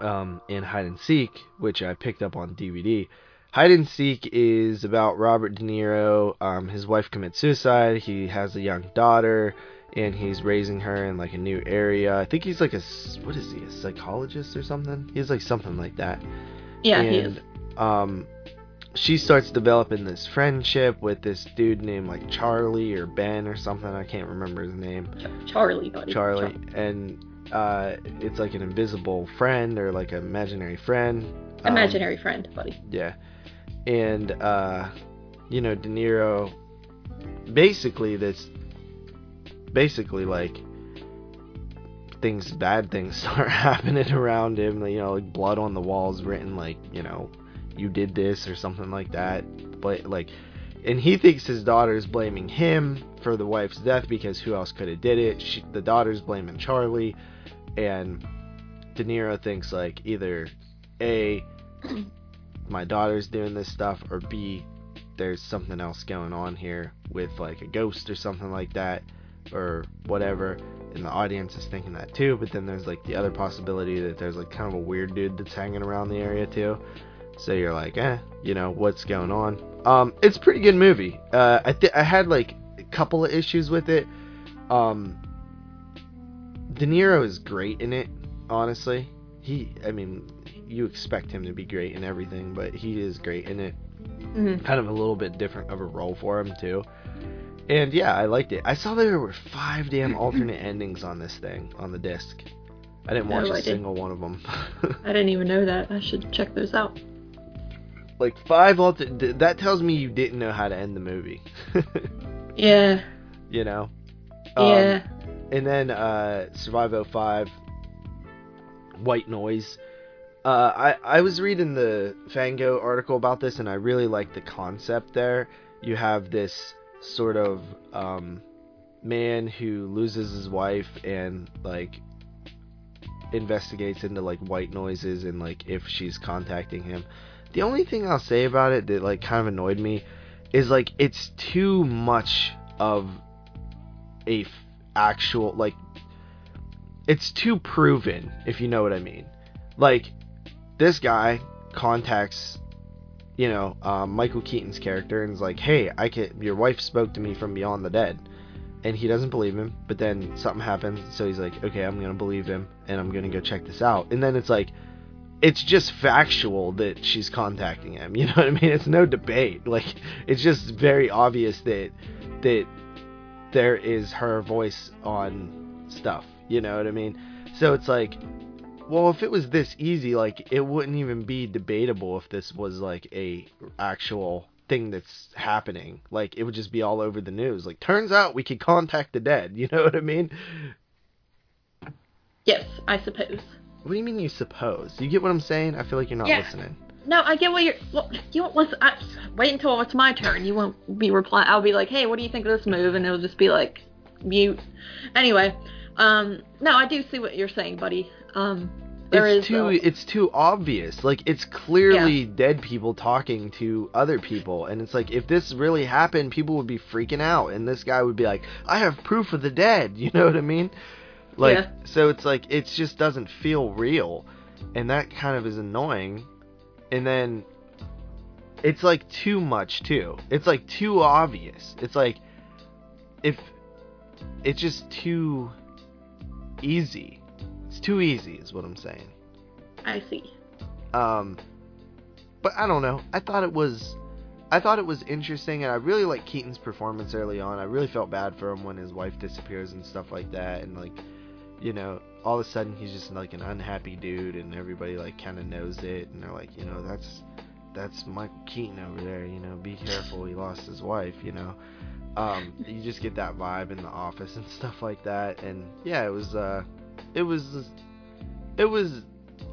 Um, and Hide and Seek, which I picked up on DVD. Hide and Seek is about Robert De Niro. Um, his wife commits suicide. He has a young daughter, and he's raising her in like a new area. I think he's like a what is he? A psychologist or something? He's like something like that. Yeah, and, he is. Um, she starts developing this friendship with this dude named like Charlie or Ben or something. I can't remember his name. Ch- Charlie, buddy. Charlie, and uh, it's like an invisible friend or like an imaginary friend. Um, Imaginary friend, buddy. Yeah. And uh you know, De Niro basically this basically like things bad things [LAUGHS] start happening around him, you know, like blood on the walls written like, you know, you did this or something like that. But like and he thinks his daughter's blaming him for the wife's death because who else could have did it? She, the daughter's blaming Charlie and De Niro thinks like either a my daughter's doing this stuff or b there's something else going on here with like a ghost or something like that or whatever. And the audience is thinking that too but then there's like the other possibility that there's like kind of a weird dude that's hanging around the area too. So you're like eh you know what's going on? Um it's a pretty good movie. Uh i th- i had like a couple of issues with it. Um De Niro is great in it honestly. He i mean you expect him to be great in everything but he is great in it hmm kind of a little bit different of a role for him too. And yeah, I liked it. I saw there were five damn [CLEARS THROAT] alternate endings on this thing on the disc. I didn't watch No, a I didn't. single one of them. [LAUGHS] I didn't even know that. I should check those out. like five alter. That tells me you didn't know how to end the movie. [LAUGHS] Yeah. you know. Um, yeah. And then uh, Survive 05, White Noise. Uh, I, I was reading the Fango article about this, and I really like the concept there. You have this sort of um, man who loses his wife and, like, investigates into, like, white noises and, like, if she's contacting him. The only thing I'll say about it that, like, kind of annoyed me is, like, it's too much of a f- actual like it's too proven if you know what i mean like this guy contacts you know um, michael keaton's character and is like hey i can your wife spoke to me from beyond the dead and he doesn't believe him but then something happens so he's like okay i'm gonna believe him and i'm gonna go check this out and then it's like it's just factual that she's contacting him [LAUGHS] you know what i mean it's no debate like it's just very obvious that that there is her voice on stuff. You know what I mean? So it's like, well, if it was this easy, like it wouldn't even be debatable if this was like a actual thing that's happening. Like it would just be all over the news. Like turns out we could contact the dead. [LAUGHS] You know what I mean? Yes, I suppose. What do you mean you suppose? You get what I'm saying? I feel like you're not Yeah. listening. No, I get what you're. Well, you won't listen. I, wait until it's my turn. You won't be reply. I'll be like, "Hey, what do you think of this move?" And it'll just be like, mute. Anyway, um, no, I do see what you're saying, buddy. Um, there it's is too uh, it's too obvious. Like it's clearly dead people talking to other people, and it's like if this really happened, people would be freaking out, and this guy would be like, "I have proof of the dead." [LAUGHS] You know what I mean? Like Yeah. so, it's like it just doesn't feel real, and that kind of is annoying. And then it's like too much too. It's like too obvious. It's like if it's just too easy. It's too easy, is what I'm saying. I see. Um, but I don't know. I thought it was, I thought it was interesting, and I really like Keaton's performance early on. I really felt bad for him when his wife disappears and stuff like that, and like, you know, all of a sudden he's just like an unhappy dude, and everybody like kind of knows it, and they're like, you know, that's that's Michael Keaton over there. You know, be careful. He lost his wife. You know. Um, you just get that vibe in the office and [LAUGHS] stuff like that, and yeah, it was, uh, it was, it was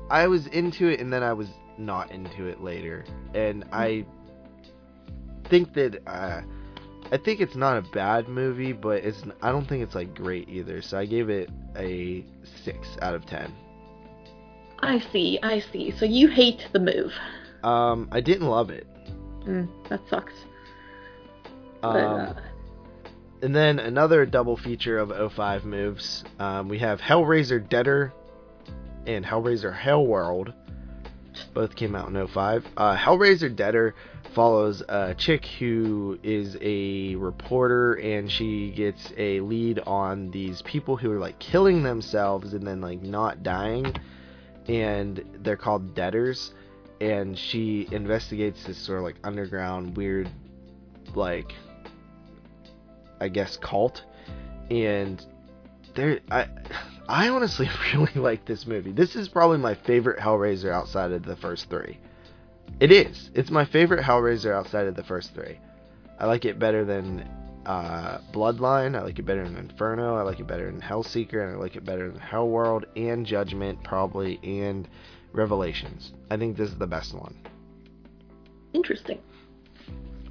I was into it and then I was not into it later. And I think that uh, I think it's not a bad movie, but it's I don't think it's like great either. So I gave it a 6 out of 10. I see. I see. So you hate the move. Um I didn't love it. Mm, that sucks. Um But, uh, and then another double feature of 05 moves. Um, we have Hellraiser Deader and Hellraiser Hellworld. Both came out in 05. Uh, Hellraiser Deader follows a chick who is a reporter and she gets a lead on these people who are like killing themselves and then like not dying. And they're called Deaders. And she investigates this sort of like underground, weird, like I guess cult, and there I [LAUGHS] I honestly [LAUGHS] really like this movie. This is probably my favorite Hellraiser outside of the first three. It is. It's my favorite Hellraiser outside of the first three. I like it better than uh, Bloodline. I like it better than Inferno. I like it better than Hellseeker, and I like it better than Hellworld and Judgment, probably, and Revelations. I think this is the best one. Interesting.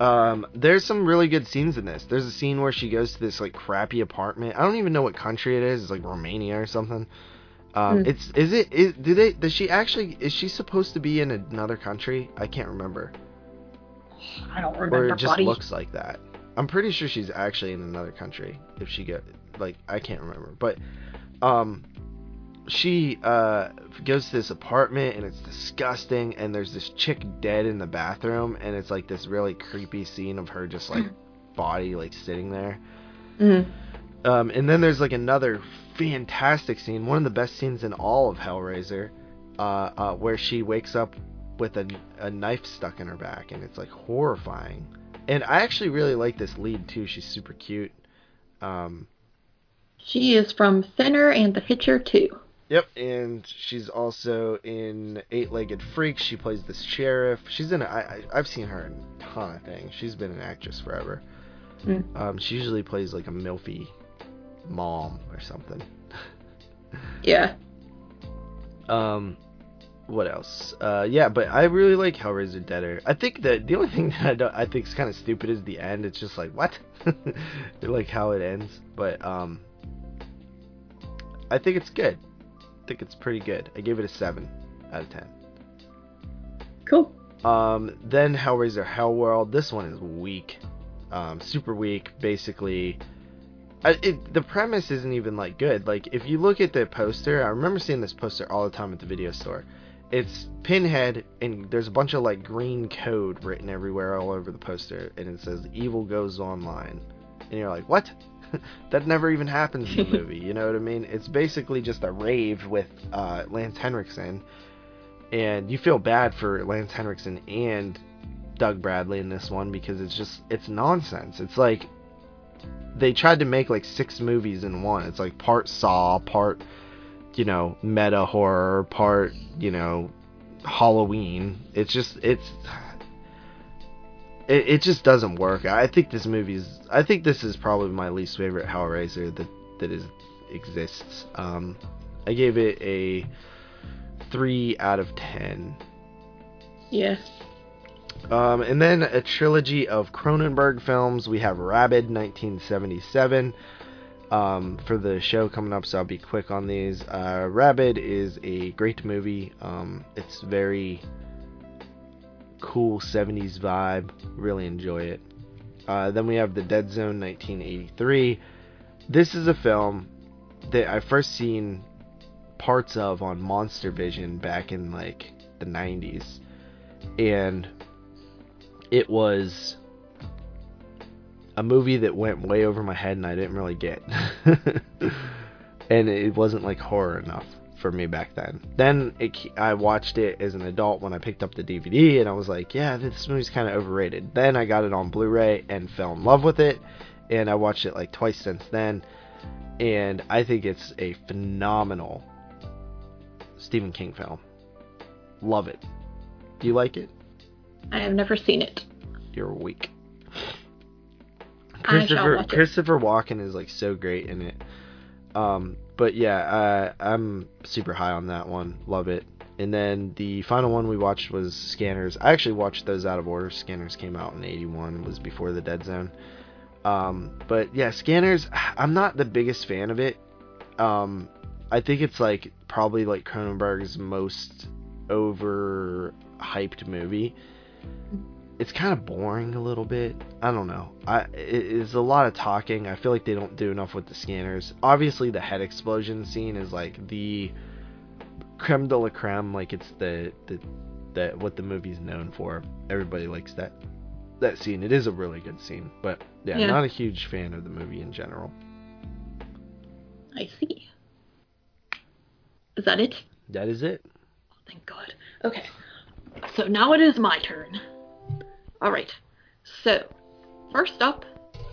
Um, there's some really good scenes in this. There's a scene where she goes to this like crappy apartment. I don't even know what country it is. It's like Romania or something. Um, Hmm. it's is it is do they does she actually is she supposed to be in another country? I can't remember. I don't remember. Or remember, it just buddy. looks like that. I'm pretty sure she's actually in another country. If she get like I can't remember, but um, she uh goes to this apartment and it's disgusting. And there's this chick dead in the bathroom, and it's like this really creepy scene of her just like [CLEARS THROAT] body like sitting there. Mhm. Um, and then there's like another fantastic scene, one of the best scenes in all of Hellraiser, uh, uh, where she wakes up with a, a knife stuck in her back, and it's like horrifying. And I actually really like this lead too. She's super cute. Um, She is from Thinner and The Hitcher too. Yep, and she's also in Eight Legged Freak. She plays this sheriff. She's in. A, I, I, I've seen her in a ton of things. She's been an actress forever. Mm. Um, she usually plays like a milfy mom or something. [LAUGHS] Yeah. Um, what else? Uh, yeah, but I really like Hellraiser Deader. I think that the only thing [LAUGHS] that I, don't, I think is kind of stupid is the end. It's just like what, [LAUGHS] like how it ends. But um, I think it's good. I think it's pretty good. I gave it a seven out of ten. Cool. Um, then Hellraiser Hellworld. This one is weak, um, super weak. Basically, I, it, the premise isn't even like good. Like if you look at the poster, I remember seeing this poster all the time at the video store. It's Pinhead, and there's a bunch of like green code written everywhere all over the poster, and it says "Evil goes online," and you're like, what? [LAUGHS] that never even happens in the movie. You know what I mean? It's basically just a rave with uh, Lance Henriksen and you feel bad for Lance Henriksen and Doug Bradley in this one because it's just it's nonsense. It's like they tried to make like six movies in one. It's like part Saw, part you know meta horror, part you know Halloween. It's just it's it, it just doesn't work. I think this movie is I think this is probably my least favorite Hellraiser that that is exists. Um, I gave it a three out of ten. Yeah. Um, and then a trilogy of Cronenberg films. We have Rabid, 1977. Um, for the show coming up, so I'll be quick on these. Uh, Rabid is a great movie. Um, it's very cool 70s vibe. Really enjoy it. Uh, then we have The Dead Zone, 1983. This is a film that I first seen parts of on Monster Vision back in like the 90s. And it was a movie that went way over my head and I didn't really get. [LAUGHS] and it wasn't like horror enough for me back then. Then it, I watched it as an adult when I picked up the DVD and I was like, yeah, this movie's kind of overrated. Then I got it on Blu-ray and fell in love with it and I watched it like twice since then and I think it's a phenomenal Stephen King film. Love it. Do you like it? I have never seen it. You're weak. Christopher. Christopher Walken is like so great in it. Um, but yeah, uh, I'm super high on that one. Love it. And then the final one we watched was Scanners. I actually watched those out of order. Scanners came out in '81, was before the Dead Zone. Um, but yeah, Scanners. I'm not the biggest fan of it. Um, I think it's like probably like Cronenberg's most over hyped movie. It's kind of boring a little bit. I don't know. I it's a lot of talking. I feel like they don't do enough with the scanners. Obviously, the head explosion scene is like the creme de la creme. Like it's the the that what the movie's known for. Everybody likes that that scene. It is a really good scene, but yeah, Yeah. not a huge fan of the movie in general. I see. Is that it? That is it. Thank God. Okay. So now it is my turn. Alright. So, first up,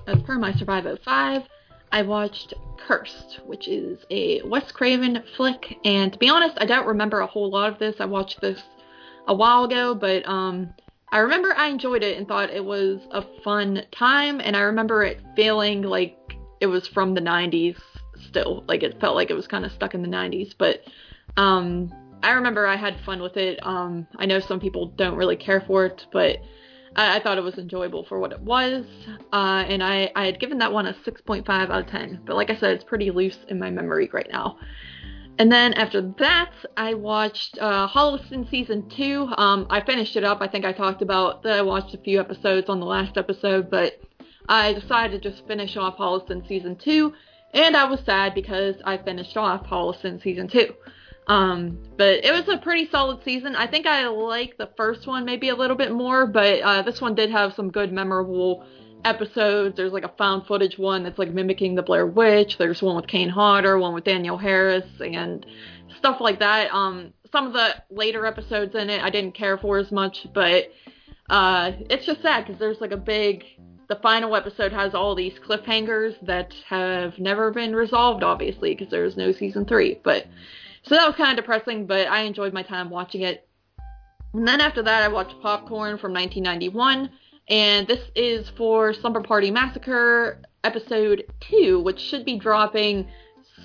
as per my Survivo 5, I watched Cursed, which is a Wes Craven flick, and to be honest, I don't remember a whole lot of this. I watched this a while ago, but um, I remember I enjoyed it and thought it was a fun time, and I remember it feeling like it was from the 90s still. Like it felt like it was kind of stuck in the 90s, but um, I remember I had fun with it. Um, I know some people don't really care for it, but I, I thought it was enjoyable for what it was. Uh, and I, I had given that one a 6.5 out of 10. But like I said, it's pretty loose in my memory right now. And then after that, I watched uh, Holliston season two. Um, I finished it up. I think I talked about that I watched a few episodes on the last episode, but I decided to just finish off Holliston season two, and I was sad because I finished off Holliston season two. Um, but it was a pretty solid season. I think I like the first one maybe a little bit more, but uh, this one did have some good memorable episodes. There's like a found footage one that's like mimicking the Blair Witch. There's one with Kane Hodder, one with Danielle Harris, and stuff like that. Um, some of the later episodes in it I didn't care for as much, but uh, it's just sad because there's like a big. The final episode has all these cliffhangers that have never been resolved, obviously, because there's no season three. But so that was kind of depressing, but I enjoyed my time watching it. And then after that, I watched Popcorn from 1991, and this is for Slumber Party Massacre episode 2, which should be dropping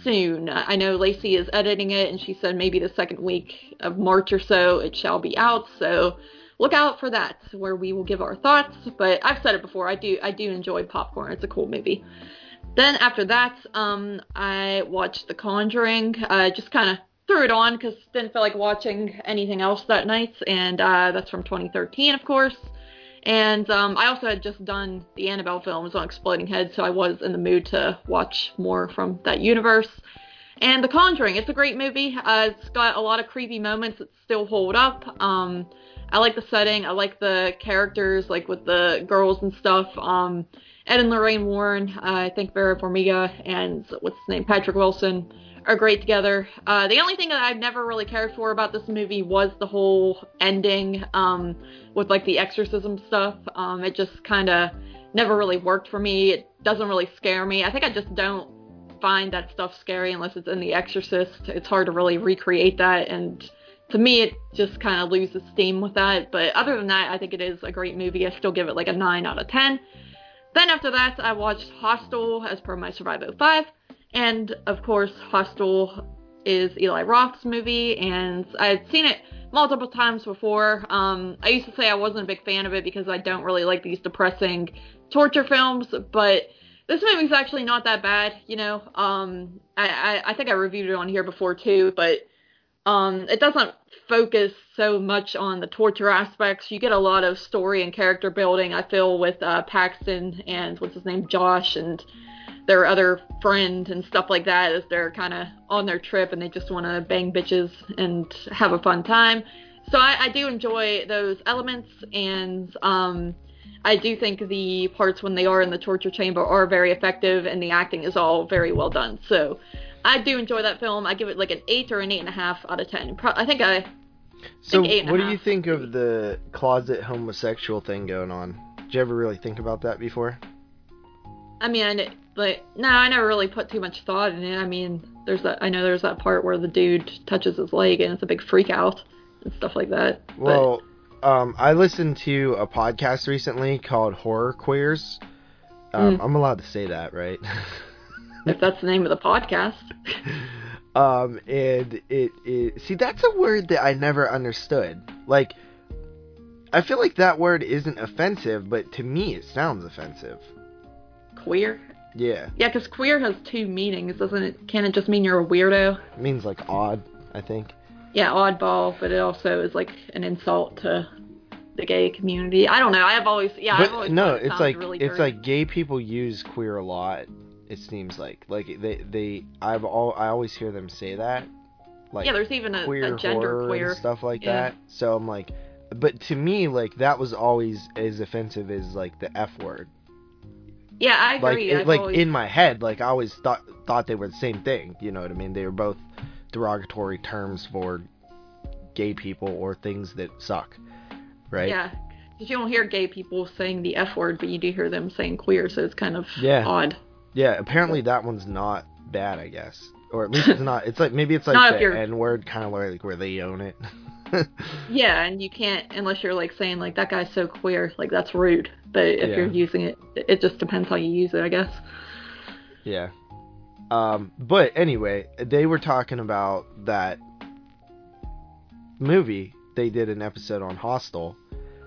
soon. I know Lacey is editing it, and she said maybe the second week of March or so it shall be out, so look out for that, where we will give our thoughts. But I've said it before, I do I do enjoy Popcorn. It's a cool movie. Then after that, um, I watched The Conjuring. I just kind of threw it on because didn't feel like watching anything else that night, and uh, that's from 2013, of course. And um, I also had just done the Annabelle films on Exploding Head, so I was in the mood to watch more from that universe. And The Conjuring, it's a great movie. Uh, it's got a lot of creepy moments that still hold up. Um, I like the setting. I like the characters, like with the girls and stuff. Um, Ed and Lorraine Warren, uh, I think Vera Farmiga and what's his name, Patrick Wilson, are great together. Uh, the only thing that I've never really cared for about this movie was the whole ending um, with like the exorcism stuff. Um, it just kind of never really worked for me. It doesn't really scare me. I think I just don't find that stuff scary unless it's in The Exorcist. It's hard to really recreate that, and to me, it just kind of loses steam with that. But other than that, I think it is a great movie. I still give it like a 9 out of 10. Then after that, I watched Hostel as per my Survival 5. And of course, Hostel is Eli Roth's movie, and I had seen it multiple times before. Um, I used to say I wasn't a big fan of it because I don't really like these depressing torture films, but this movie's actually not that bad, you know. Um, I, I, I think I reviewed it on here before too, but um, it doesn't focus so much on the torture aspects. You get a lot of story and character building. I feel with uh, Paxton and what's his name, Josh, and their other friend and stuff like that as they're kind of on their trip and they just want to bang bitches and have a fun time. So I, I do enjoy those elements, and um, I do think the parts when they are in the torture chamber are very effective, and the acting is all very well done. So I do enjoy that film. I give it like an eight or an eight and a half out of ten. Pro- I think I. So, think what do you think of the closet homosexual thing going on? Did you ever really think about that before? I mean, I, but no, I never really put too much thought in it. I mean, there's that. I know there's that part where the dude touches his leg and it's a big freak out and stuff like that. Well, um, I listened to a podcast recently called Horror Queers. Um, Mm. I'm allowed to say that, right? [LAUGHS] if that's the name of the podcast. [LAUGHS] um, and it, it see that's a word that I never understood. Like, I feel like that word isn't offensive, but to me it sounds offensive. Queer. Yeah, Yeah, because queer has two meanings, doesn't it? Can it just mean you're a weirdo? it means like odd. I think. Yeah, oddball, but it also is like an insult to the gay community. I don't know. I've always yeah. I've but always no, it it's like really it's dirty. like gay people use queer a lot. It seems like like they they I've all I always hear them say that. Like yeah. There's even a, queer a gender queer. stuff like Yeah. that. So I'm like, but to me, like that was always as offensive as like the f word. Yeah, I Like agree. it, like always, in my head, like I always thought thought they were the same thing. You know what I mean? They were both derogatory terms for gay people or things that suck, right? Yeah, because you don't hear gay people saying the f word, but you do hear them saying queer, so it's kind of Yeah. odd. Yeah, apparently that one's not bad, I guess. Or at least it's not. It's like maybe it's like the N word kind of like where they own it. [LAUGHS] Yeah, and you can't unless you're like saying like that guy's so queer, like that's rude. But if Yeah. you're using it, it just depends how you use it, I guess. yeah. Um, but anyway, they were talking about that movie. They did an episode on Hostel,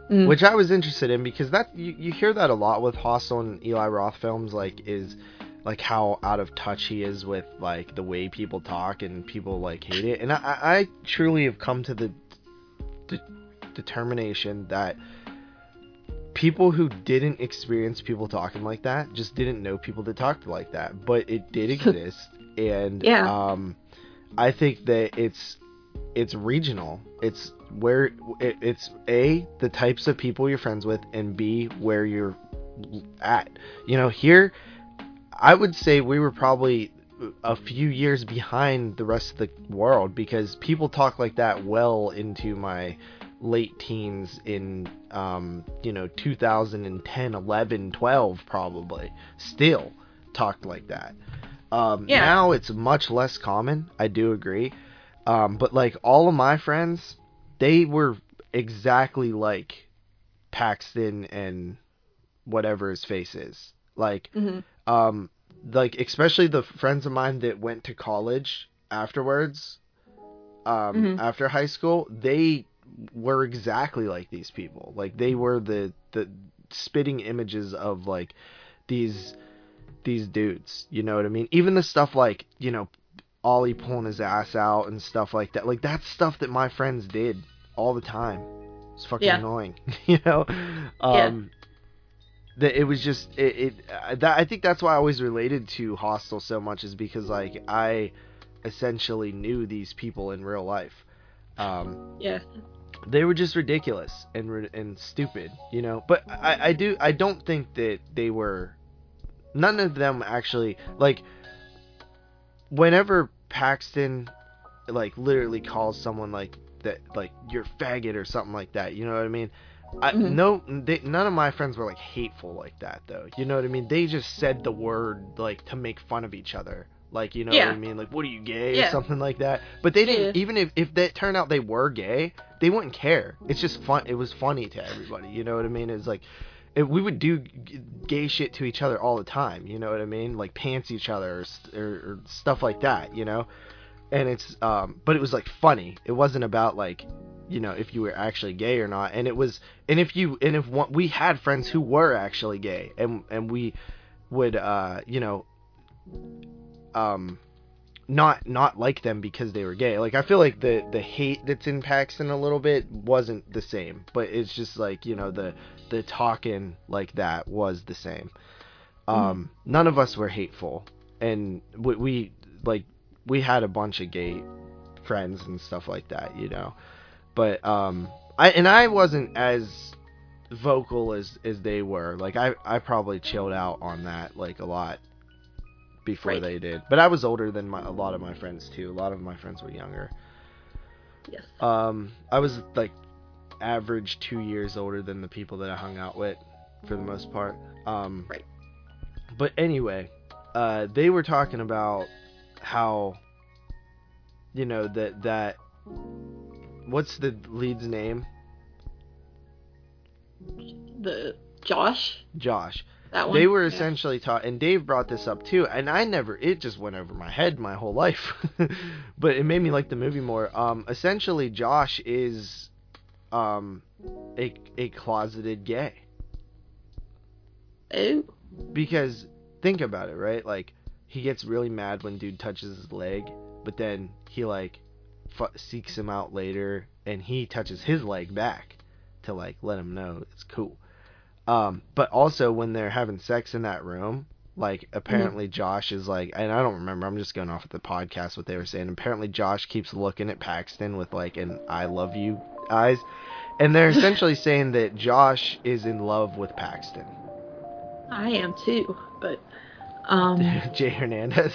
Mm. which I was interested in because that you, you hear that a lot with Hostel and Eli Roth films, like is like how out of touch he is with like the way people talk and people like hate it. And I, I truly have come to the de- determination that people who didn't experience people talking like that just didn't know people that talked like that, but it did [LAUGHS] exist, and Yeah. um, I think that it's it's regional. It's where it, it's a the types of people you're friends with, and b where you're at. You know, here I would say we were probably a few years behind the rest of the world because people talk like that well into my late teens in um, you know 2010 11 12 probably still talked like that um, Yeah. now it's much less common i do agree um, but like all of my friends they were exactly like paxton and whatever his face is like Mhm. Um like especially the friends of mine that went to college afterwards um Mhm. after high school they were exactly like these people. Like they were the the spitting images of like these these dudes. You know what i mean? Even the stuff like you know ollie pulling his ass out and stuff like that. Like that's stuff that my friends did all the time. It's fucking Yeah. annoying [LAUGHS] you know? Um that it was just it, it uh, that I think that's why I always related to Hostel so much is because like I essentially knew these people in real life. Um, Yeah. they were just ridiculous and and stupid, you know. But I I do I don't think that they were none of them actually like whenever Paxton like literally calls someone like that like you're faggot or something like that, you know what I mean? I, Mhm. no, they, none of my friends were like hateful like that though. You know what I mean? They just said the word like to make fun of each other. Like you know what I mean? Like what are you gay or something like that. But they didn't Yeah. even if if that turned out they were gay, they wouldn't care. It's just fun. It was funny to everybody. You know what I mean? It's like it, we would do gay shit to each other all the time. You know what I mean? Like pants each other or, or, or stuff like that. You know? And it's um, but it was like funny. It wasn't about like you know if you were actually gay or not. And it was and if you and if one, we had friends who were actually gay and and we would uh you know um not not like them because they were gay. Like I feel like the the hate that's in Paxton a little bit wasn't the same, but it's just like you know the the talking like that was the same. Um, none of us were hateful, and we, we like we had a bunch of gay friends and stuff like that, you know. But um, I and I wasn't as vocal as as they were. Like I I probably chilled out on that like a lot before Right. they did. But I was older than my, a lot of my friends too. A lot of my friends were younger. Yes. Um, I was like average two years older than the people that I hung out with for the most part. Um, Right. But anyway, uh, they were talking about how, you know, that that what's the lead's name? The Josh, Josh. that one. They were Yeah. essentially taught, and Dave brought this up too, and I never, it just went over my head my whole life, [LAUGHS] but it made me like the movie more. Um, essentially, Josh is, um, a a closeted gay Oh. because think about it, right? Like he gets really mad when dude touches his leg, but then he like f- seeks him out later, and he touches his leg back to like let him know it's cool. Um, but also when they're having sex in that room, like apparently Josh is like, and I don't remember. I'm just going off of the podcast what they were saying. Apparently Josh keeps looking at Paxton with like an "I love you" eyes, and they're [LAUGHS] essentially saying that Josh is in love with Paxton. I am too, but um, [LAUGHS] Jay Hernandez.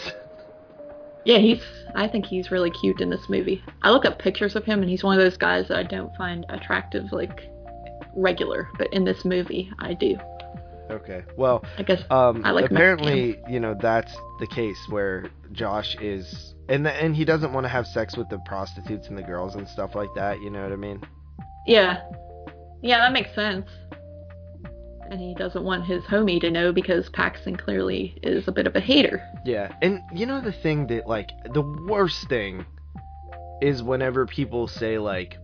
Yeah, he's. I think he's really cute in this movie. I look up pictures of him, and he's one of those guys that I don't find attractive, like regular. But in this movie, I do. Okay. Well, I guess um, I like apparently, you know, that's the case where Josh is, and the, and he doesn't want to have sex with the prostitutes and the girls and stuff like that. You know what I mean? Yeah. Yeah, that makes sense. And he doesn't want his homie to know because Paxton clearly is a bit of a hater. Yeah. And you know the thing that like the worst thing is whenever people say like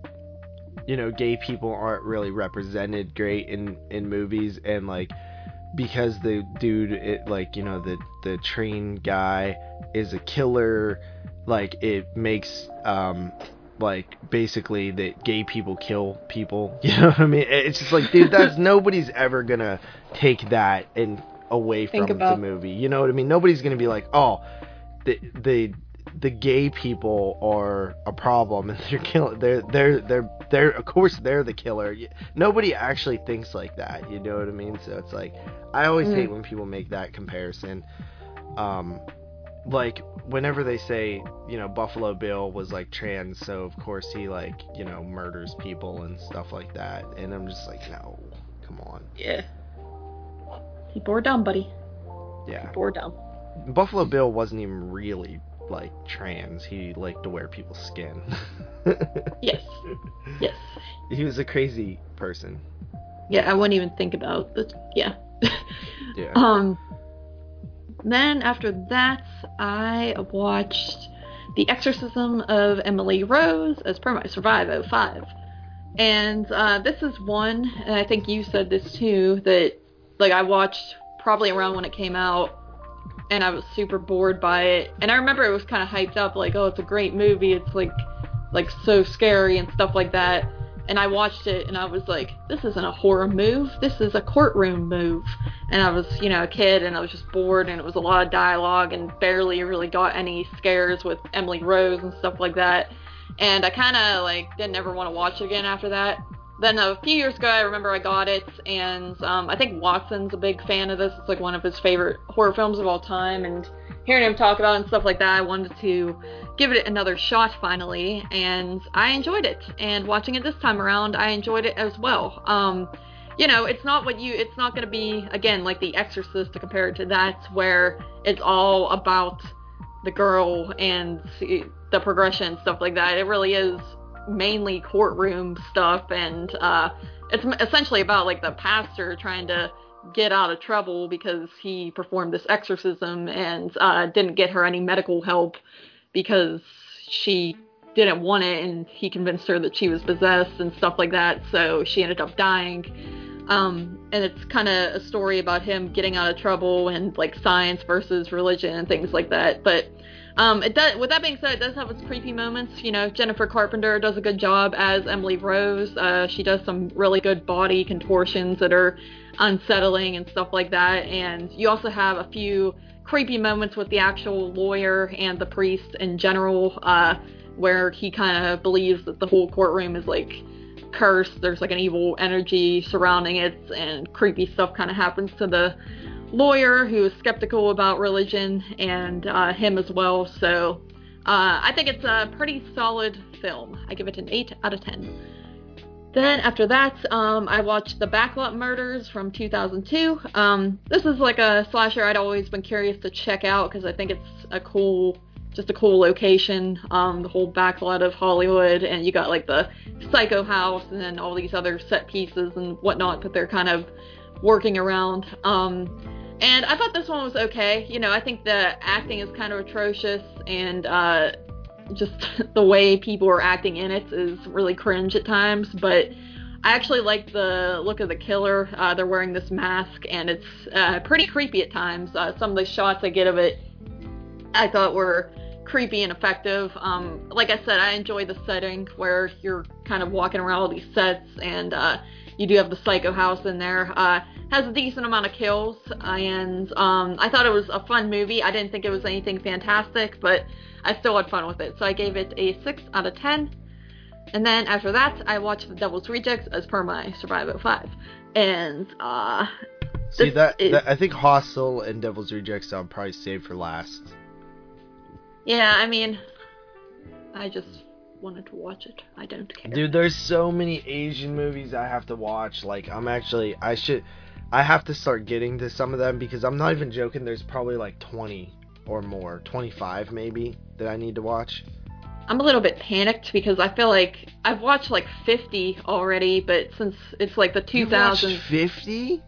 you know gay people aren't really represented great in in movies and like because the dude it like you know the the train guy is a killer like it makes um like basically that gay people kill people [LAUGHS] you know what i mean? It's just like dude that's [LAUGHS] nobody's ever gonna take that and away Think from about- the movie you know what i mean? Nobody's gonna be like oh the the the gay people are a problem and [LAUGHS] they're killing they're they're they're they're of course they're the killer. Nobody actually thinks like that you know what i mean? So it's like i always Mm. hate when people make that comparison. Um like whenever they say you know buffalo bill was like trans so of course he like you know murders people and stuff like that and i'm just like no come on Yeah. He bore down, buddy. yeah Bore down. buffalo bill wasn't even really like trans he liked to wear people's skin [LAUGHS] Yes. Yes. he was a crazy person Yeah, I wouldn't even think about the yeah. yeah [LAUGHS] Um then after that I watched The Exorcism of Emily Rose as per my Survive 05. And uh, this is one, and I think you said this too, that like I watched probably around when it came out and I was super bored by it. And I remember it was kind of hyped up like, oh, it's a great movie. It's like like so scary and stuff like that. And I watched it and I was like, this isn't a horror move. This is a courtroom move. And I was, you know, a kid and I was just bored and it was a lot of dialogue and barely really got any scares with Emily Rose and stuff like that. And I kind of like didn't ever want to watch it again after that. Then a few years ago, I remember I got it, and um, I think Watson's a big fan of this. It's like one of his favorite horror films of all time, and hearing him talk about and stuff like that, I wanted to give it another shot finally, and I enjoyed it. And watching it this time around, I enjoyed it as well. Um, you know, it's not what you, it's not going to be again like The Exorcist to compare it to that, where it's all about the girl and the progression and stuff like that. It really is mainly courtroom stuff, and uh, it's essentially about like the pastor trying to get out of trouble because he performed this exorcism and uh, didn't get her any medical help because she didn't want it, and he convinced her that she was possessed and stuff like that. So she ended up dying. Um, and it's kind of a story about him getting out of trouble and like science versus religion and things like that. But um, it does. With that being said, it does have its creepy moments. You know, Jennifer Carpenter does a good job as Emily Rose. Uh, she does some really good body contortions that are unsettling and stuff like that. And you also have a few creepy moments with the actual lawyer and the priest in general, uh, where he kind of believes that the whole courtroom is like cursed. There's like an evil energy surrounding it, and creepy stuff kind of happens to the lawyer who is skeptical about religion and uh, him as well. So uh, I think it's a pretty solid film. I give it an 8 out of 10. Then after that, um, I watched The Backlot Murders from 2002. Um, this is like a slasher I'd always been curious to check out because I think it's a cool, just a cool location. Um, the whole backlot of Hollywood, and you got like the Psycho House and then all these other set pieces and whatnot that they're kind of working around. Um, and I thought this one was okay. You know, I think the acting is kind of atrocious, and uh, just [LAUGHS] the way people are acting in it is really cringe at times. But I actually like the look of the killer. Uh, they're wearing this mask, and it's uh, pretty creepy at times. Uh, some of the shots I get of it, I thought were creepy and effective. Um, like I said, I enjoy the setting where you're kind of walking around all these sets, and uh, you do have the Psycho House in there. Uh, has a decent amount of kills, and um, I thought it was a fun movie. I didn't think it was anything fantastic, but I still had fun with it. So I gave it a 6 out of 10. And then after that, I watched The Devil's Rejects as per my Survival 5. And, uh, See that, is- that I think Hostel and Devil's Rejects I'll probably save for last. Yeah, I mean, I just wanted to watch it. I don't care. Dude, there's so many Asian movies I have to watch. Like I'm actually I should I have to start getting to some of them because I'm not even joking. There's probably like 20 or more, 25 maybe that I need to watch. I'm a little bit panicked because I feel like I've watched like 50 already, but since it's like the 2000s. 50?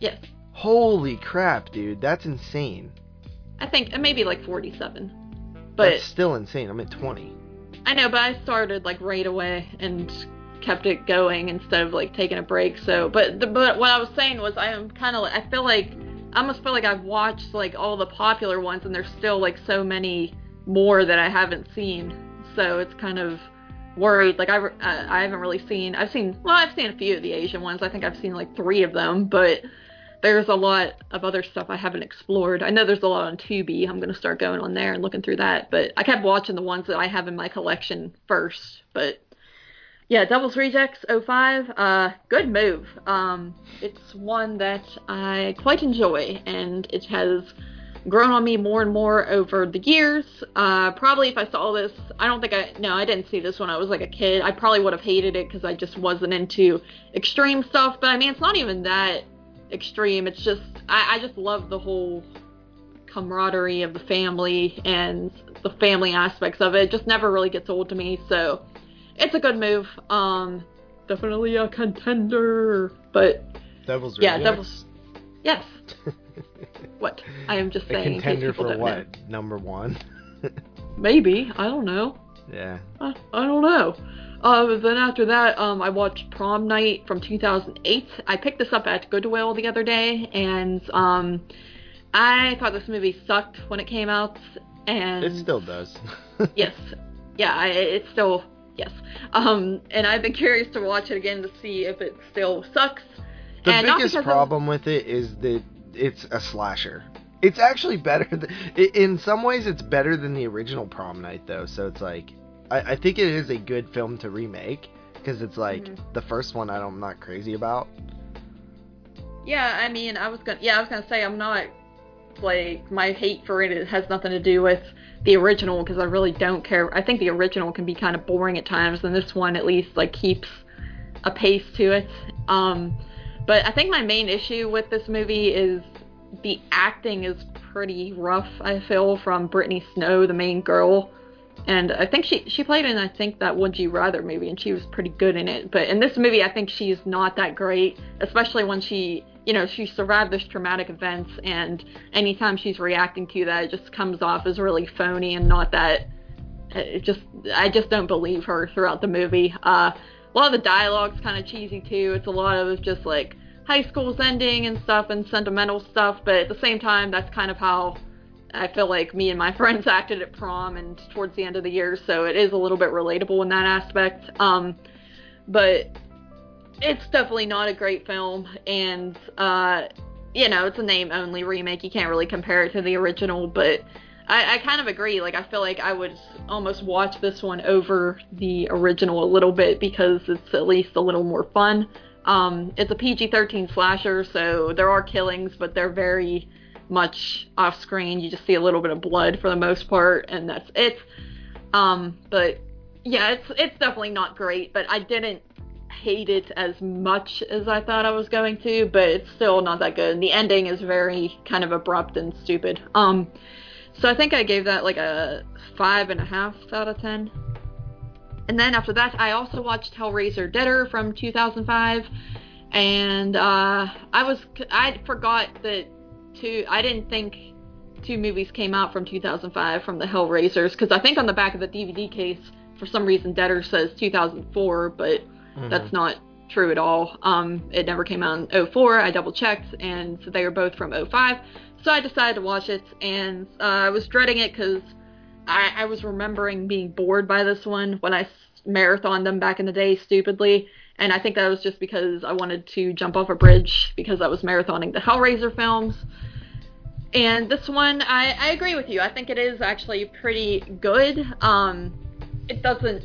Yes. Holy crap, dude. That's insane. I think it maybe like 47. But That's still insane. I'm at 20. I know, but I started like right away and kept it going instead of like taking a break. So, but the, but what I was saying was I am kind of I feel like I almost feel like I've watched like all the popular ones and there's still like so many more that I haven't seen. So it's kind of worried. Like I I haven't really seen. I've seen well I've seen a few of the Asian ones. I think I've seen like three of them, but there's a lot of other stuff I haven't explored. I know there's a lot on Tubi. I'm going to start going on there and looking through that. But I kept watching the ones that I have in my collection first. But yeah, Devil's Rejects 05, uh, good move. Um, it's one that I quite enjoy, and it has grown on me more and more over the years. Uh, probably if I saw this, I don't think I, no, I didn't see this when I was like a kid. I probably would have hated it because I just wasn't into extreme stuff. But I mean, it's not even that extreme. It's just, I, I just love the whole camaraderie of the family and the family aspects of it. It just never really gets old to me. So, it's a good move. Um, definitely a contender, but Devil's yeah? Devil's. Yes. [LAUGHS] what? I am just saying. in case contender for don't know. what? Number one. [LAUGHS] Maybe I don't know. yeah. I, I don't know. Uh, then after that, um, I watched Prom Night from 2008. I picked this up at Goodwill the other day, and um, I thought this movie sucked when it came out. And It still does. [LAUGHS] yes, yeah, I, it's still yes. Um, and I've been curious to watch it again to see if it still sucks. The and biggest problem with it is that it's a slasher. It's actually better. Th- in some ways, it's better than the original Prom Night, though. So it's like, I, I think it is a good film to remake because it's like Mhm. the first one. I don't, I'm not crazy about. Yeah, I mean, I was gonna yeah, I was gonna say I'm not like my hate for it, it has nothing to do with the original because I really don't care. I think the original can be kind of boring at times, and this one at least like keeps a pace to it. Um, but I think my main issue with this movie is the acting is pretty rough. I feel from Brittany Snow, the main girl, and I think she she played in I think that Would You Rather movie, and she was pretty good in it. But in this movie, I think she's not that great, especially when she you know she survived this traumatic events, and anytime she's reacting to that, it just comes off as really phony and not that. It just I just don't believe her throughout the movie. Uh, a lot of the dialogue's kind of cheesy too. It's a lot of just like high school's ending and stuff and sentimental stuff, but at the same time, that's kind of how I feel like me and my [LAUGHS] friends acted at prom and towards the end of the year, so it is a little bit relatable in that aspect. Um, but it's definitely not a great film, and uh, you know, it's a name only remake. You can't really compare it to the original, but I, I kind of agree. Like, I feel like I would almost watch this one over the original a little bit because it's at least a little more fun. Um, it's a PG 13 slasher, so there are killings, but they're very much off screen. You just see a little bit of blood for the most part, and that's it. Um, but yeah, it's it's definitely not great, but I didn't hate it as much as I thought I was going to, but it's still not that good. And the ending is very kind of abrupt and stupid. Um, so I think I gave that like a five and a half out of ten. And then after that, I also watched Hellraiser Deader from 2005, and uh, I was I forgot that two. I didn't think two movies came out from 2005 from the Hellraisers because I think on the back of the DVD case for some reason Deader says 2004, but Mhm. that's not true at all. Um, it never came out in 04. I double checked, and they were both from 05. So I decided to watch it, and uh, I was dreading it because I, I was remembering being bored by this one when I marathoned them back in the day stupidly. And I think that was just because I wanted to jump off a bridge because I was marathoning the Hellraiser films. And this one, I, I agree with you. I think it is actually pretty good. Um, it doesn't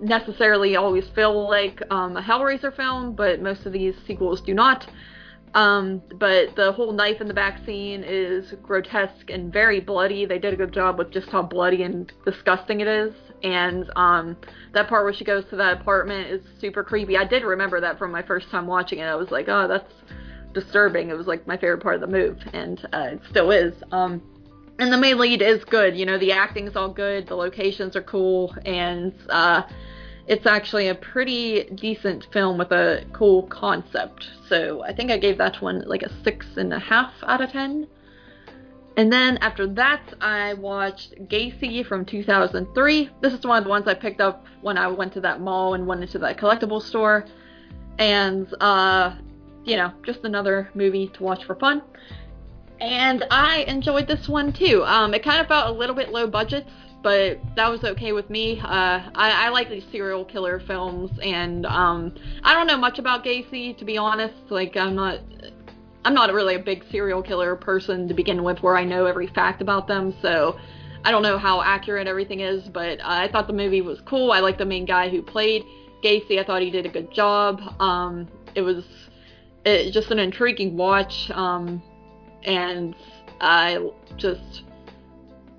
necessarily always feel like um, a Hellraiser film, but most of these sequels do not. Um, but the whole knife in the back scene is grotesque and very bloody. They did a good job with just how bloody and disgusting it is. And um, that part where she goes to that apartment is super creepy. I did remember that from my first time watching it. I was like, oh, that's disturbing. It was like my favorite part of the move, and uh, it still is. Um, and the main lead is good. You know, the acting is all good, the locations are cool, and uh, it's actually a pretty decent film with a cool concept. So I think I gave that one like a six and a half out of ten. And then after that, I watched Gacy from 2003. This is one of the ones I picked up when I went to that mall and went into that collectible store. And, uh, you know, just another movie to watch for fun. And I enjoyed this one too. Um, it kind of felt a little bit low budget, but that was okay with me. Uh, I, I like these serial killer films, and um, I don't know much about Gacy to be honest. Like, I'm not I'm not really a big serial killer person to begin with, where I know every fact about them. So I don't know how accurate everything is, but uh, I thought the movie was cool. I like the main guy who played Gacy. I thought he did a good job. Um, it was it, just an intriguing watch, um, and I just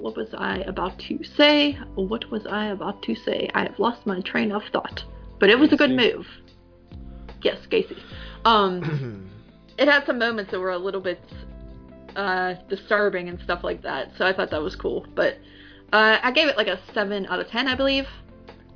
what was I about to say? What was I about to say? I have lost my train of thought. But it was a good move. Yes, Gacy. Um, [CLEARS THROAT] it had some moments that were a little bit uh, disturbing and stuff like that. So I thought that was cool. But uh, I gave it like a 7 out of 10, I believe.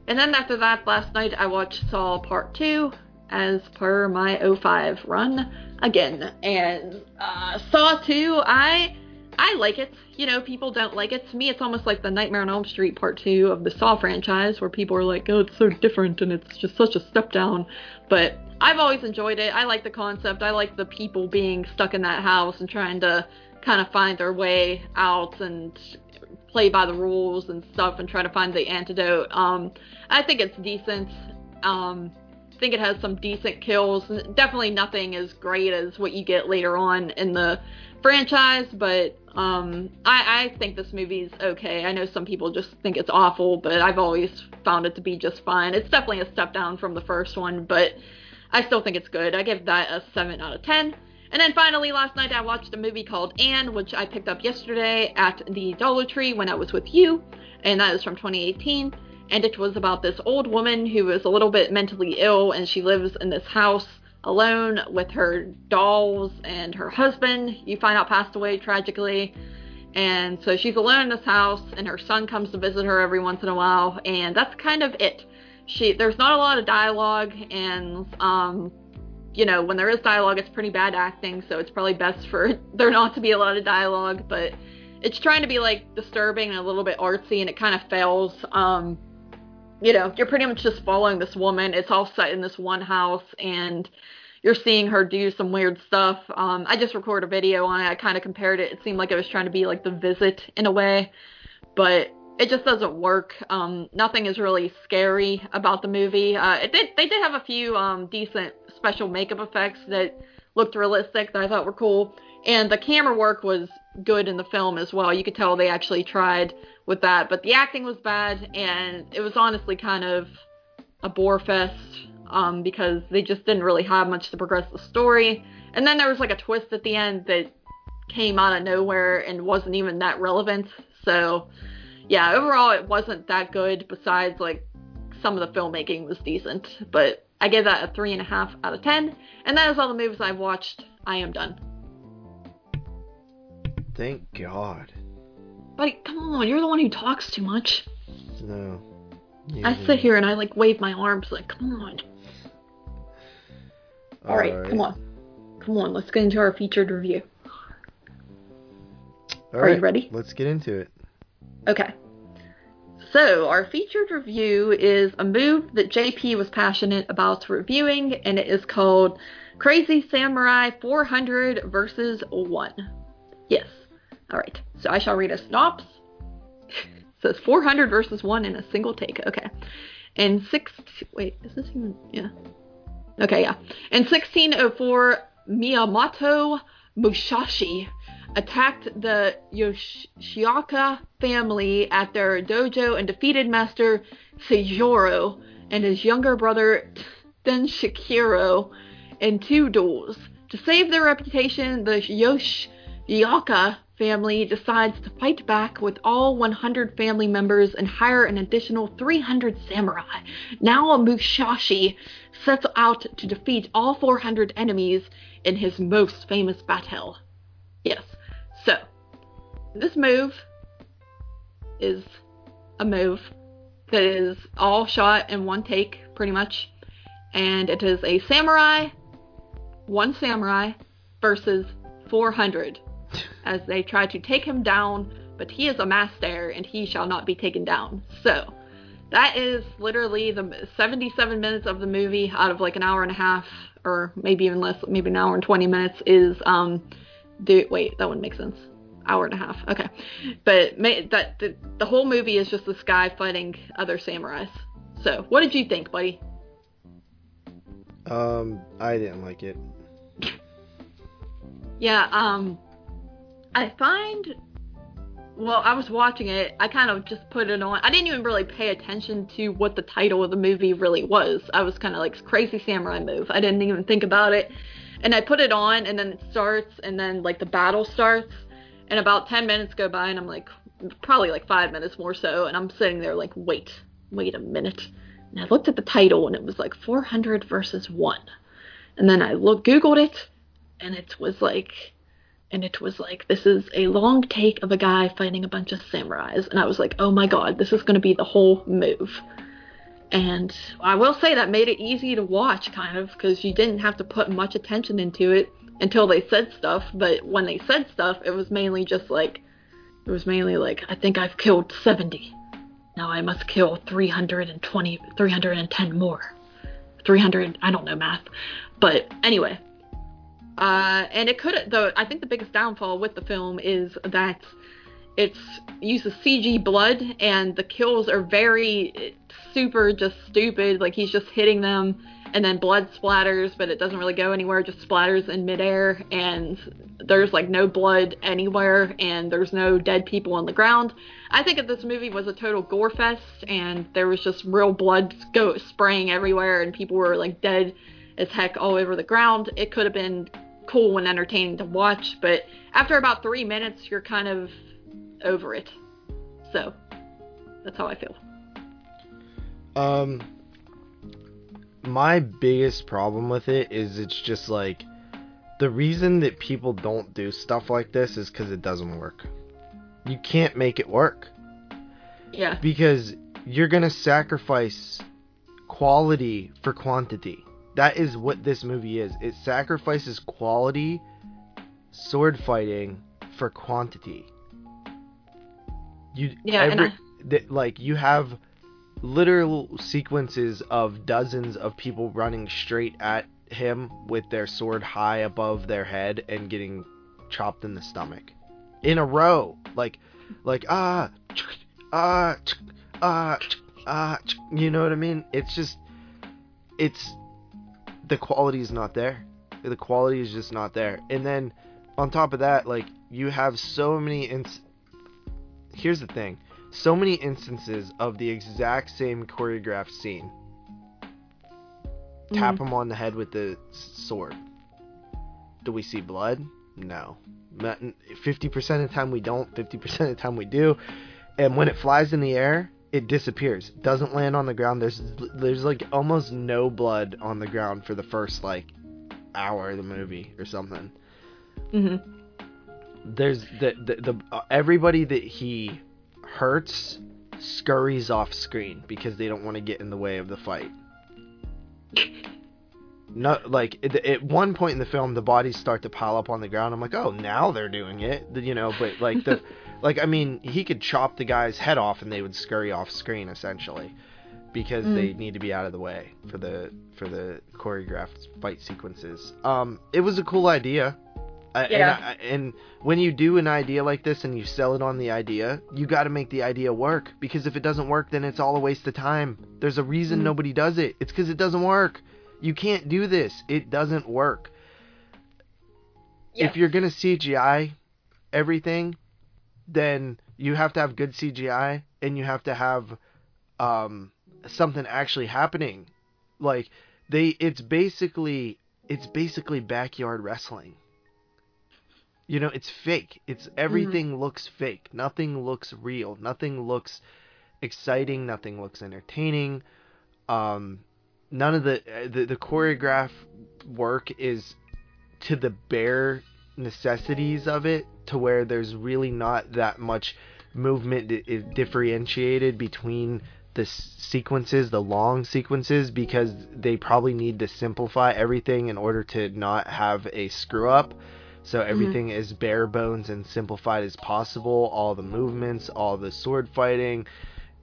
And then after that, last night I watched Saw Part 2 as per my 05 run again. And uh, Saw 2, I I like it. You know, people don't like it. To me, it's almost like the Nightmare on Elm Street Part 2 of the Saw franchise, where people are like, oh, it's so different and it's just such a step down. But I've always enjoyed it. I like the concept. I like the people being stuck in that house and trying to kind of find their way out and play by the rules and stuff and try to find the antidote. Um, I think it's decent. Um, think it has some decent kills. Definitely nothing as great as what you get later on in the franchise, but um, I, I think this movie's okay. I know some people just think it's awful, but I've always found it to be just fine. It's definitely a step down from the first one, but I still think it's good. I give that a 7 out of 10. And then finally, last night I watched a movie called Anne, which I picked up yesterday at the Dollar Tree when I was with you, and that is from 2018. And it was about this old woman who is a little bit mentally ill, and she lives in this house alone with her dolls and her husband. You find out passed away tragically. And so she's alone in this house, and her son comes to visit her every once in a while, and that's kind of it. She there's not a lot of dialogue, and um, you know when there is dialogue, it's pretty bad acting, so it's probably best for [LAUGHS] there not to be a lot of dialogue. But it's trying to be like disturbing and a little bit artsy, and it kind of fails. Um, you know, you're pretty much just following this woman. It's all set in this one house, and you're seeing her do some weird stuff. Um, I just recorded a video on it. I kind of compared it. It seemed like it was trying to be like The Visit in a way, but it just doesn't work. Um, nothing is really scary about the movie. Uh, it did. They did have a few um, decent special makeup effects that looked realistic that I thought were cool, and the camera work was good in the film as well. You could tell they actually tried with that, but the acting was bad, and it was honestly kind of a bore fest um, because they just didn't really have much to progress the story. And then there was like a twist at the end that came out of nowhere and wasn't even that relevant. So, yeah, overall it wasn't that good. Besides, like some of the filmmaking was decent, but I gave that a three and a half out of ten. And that is all the movies I've watched. I am done. Thank God. Buddy, come on, you're the one who talks too much. No. I sit here and I like wave my arms like, come on. All, All right, right, come on. Come on, let's get into our featured review. All Are right, you ready? Let's get into it. Okay. So, our featured review is a move that JP was passionate about reviewing, and it is called Crazy Samurai 400 versus 1. Yes. Alright, so I shall read a synopsis. [LAUGHS] says 400 versus 1 in a single take. Okay. And 6. Wait, is this even. Yeah. Okay, yeah. In 1604, Miyamoto Musashi attacked the Yoshioka family at their dojo and defeated Master Seijuro and his younger brother Denshichiro in two duels. To save their reputation, the Yoshioka family decides to fight back with all 100 family members and hire an additional 300 samurai. Now Musashi sets out to defeat all 400 enemies in his most famous battle. Yes. So, this move is a move that is all shot in one take, pretty much. And it is a samurai, one samurai, versus 400 as they try to take him down, but he is a master and he shall not be taken down. So, that is literally the 77 minutes of the movie out of like an hour and a half, or maybe even less, maybe an hour and 20 minutes is, um, the, wait, that wouldn't make sense. Hour and a half, okay. But ma- that the, the whole movie is just this guy fighting other samurais. So, what did you think, buddy? Um, I didn't like it. Yeah, um, I find well, I was watching it. I kind of just put it on. I didn't even really pay attention to what the title of the movie really was. I was kind of like crazy samurai move. I didn't even think about it. And I put it on and then it starts and then like the battle starts and about 10 minutes go by and I'm like probably like 5 minutes more so and I'm sitting there like wait, wait a minute. And I looked at the title and it was like 400 versus 1. And then I looked googled it and it was like and it was like this is a long take of a guy fighting a bunch of samurais. And i was like oh my god this is going to be the whole move. And i will say that made it easy to watch kind of because you didn't have to put much attention into it until they said stuff. But when they said stuff it was mainly just like it was mainly like i think i've killed 70 now i must kill 320 310 more. 300 i don't know math. But anyway uh, and it could, though, I think the biggest downfall with the film is that it's uses CG blood, and the kills are very super just stupid. Like he's just hitting them, and then blood splatters, but it doesn't really go anywhere. Just splatters in midair, and there's like no blood anywhere, and there's no dead people on the ground. I think if this movie was a total gore fest, and there was just real blood go spraying everywhere, and people were like dead as heck all over the ground, it could have been cool and entertaining to watch, but after about three minutes, you're kind of over it. So, that's how I feel. Um, my biggest problem with it is it's just like the reason that people don't do stuff like this is because it doesn't work. You can't make it work. Yeah. Because you're gonna sacrifice quality for quantity. That is what this movie is. It sacrifices quality sword fighting for quantity. You yeah, every, that like you have literal sequences of dozens of people running straight at him with their sword high above their head and getting chopped in the stomach in a row like like ah ah ah ah you know what i mean it's just it's the quality is not there. The quality is just not there. And then on top of that, like you have so many ins- Here's the thing. So many instances of the exact same choreographed scene. Mm-hmm. Tap him on the head with the sword. Do we see blood? No. 50% of the time we don't, 50% of the time we do. And when it flies in the air, it disappears. Doesn't land on the ground. There's there's like almost no blood on the ground for the first like hour of the movie or something. Mhm. There's the the, the uh, everybody that he hurts scurries off screen because they don't want to get in the way of the fight. Not like at one point in the film, the bodies start to pile up on the ground. I'm like, oh, now they're doing it, you know. But like the [LAUGHS] Like, I mean, he could chop the guy's head off and they would scurry off screen essentially, because mm. they need to be out of the way for the for the choreographed fight sequences. Um, it was a cool idea. Yeah. And, and when you do an idea like this and you sell it on the idea, you got to make the idea work because if it doesn't work, then it's all a waste of time. There's a reason mm. nobody does it. It's because it doesn't work. You can't do this. It doesn't work. If you're gonna CGI everything, then you have to have good CGI and you have to have um, something actually happening. Like they, it's basically it's basically backyard wrestling. you know, it's fake. It's everything looks fake. Nothing looks real. Nothing looks exciting. Nothing looks entertaining. Um, none of the the, the choreograph work is to the bare necessities of it to where there's really not that much movement is differentiated between the sequences the long sequences because they probably need to simplify everything in order to not have a screw up so mm-hmm. everything is bare bones and simplified as possible. All the movements all the sword fighting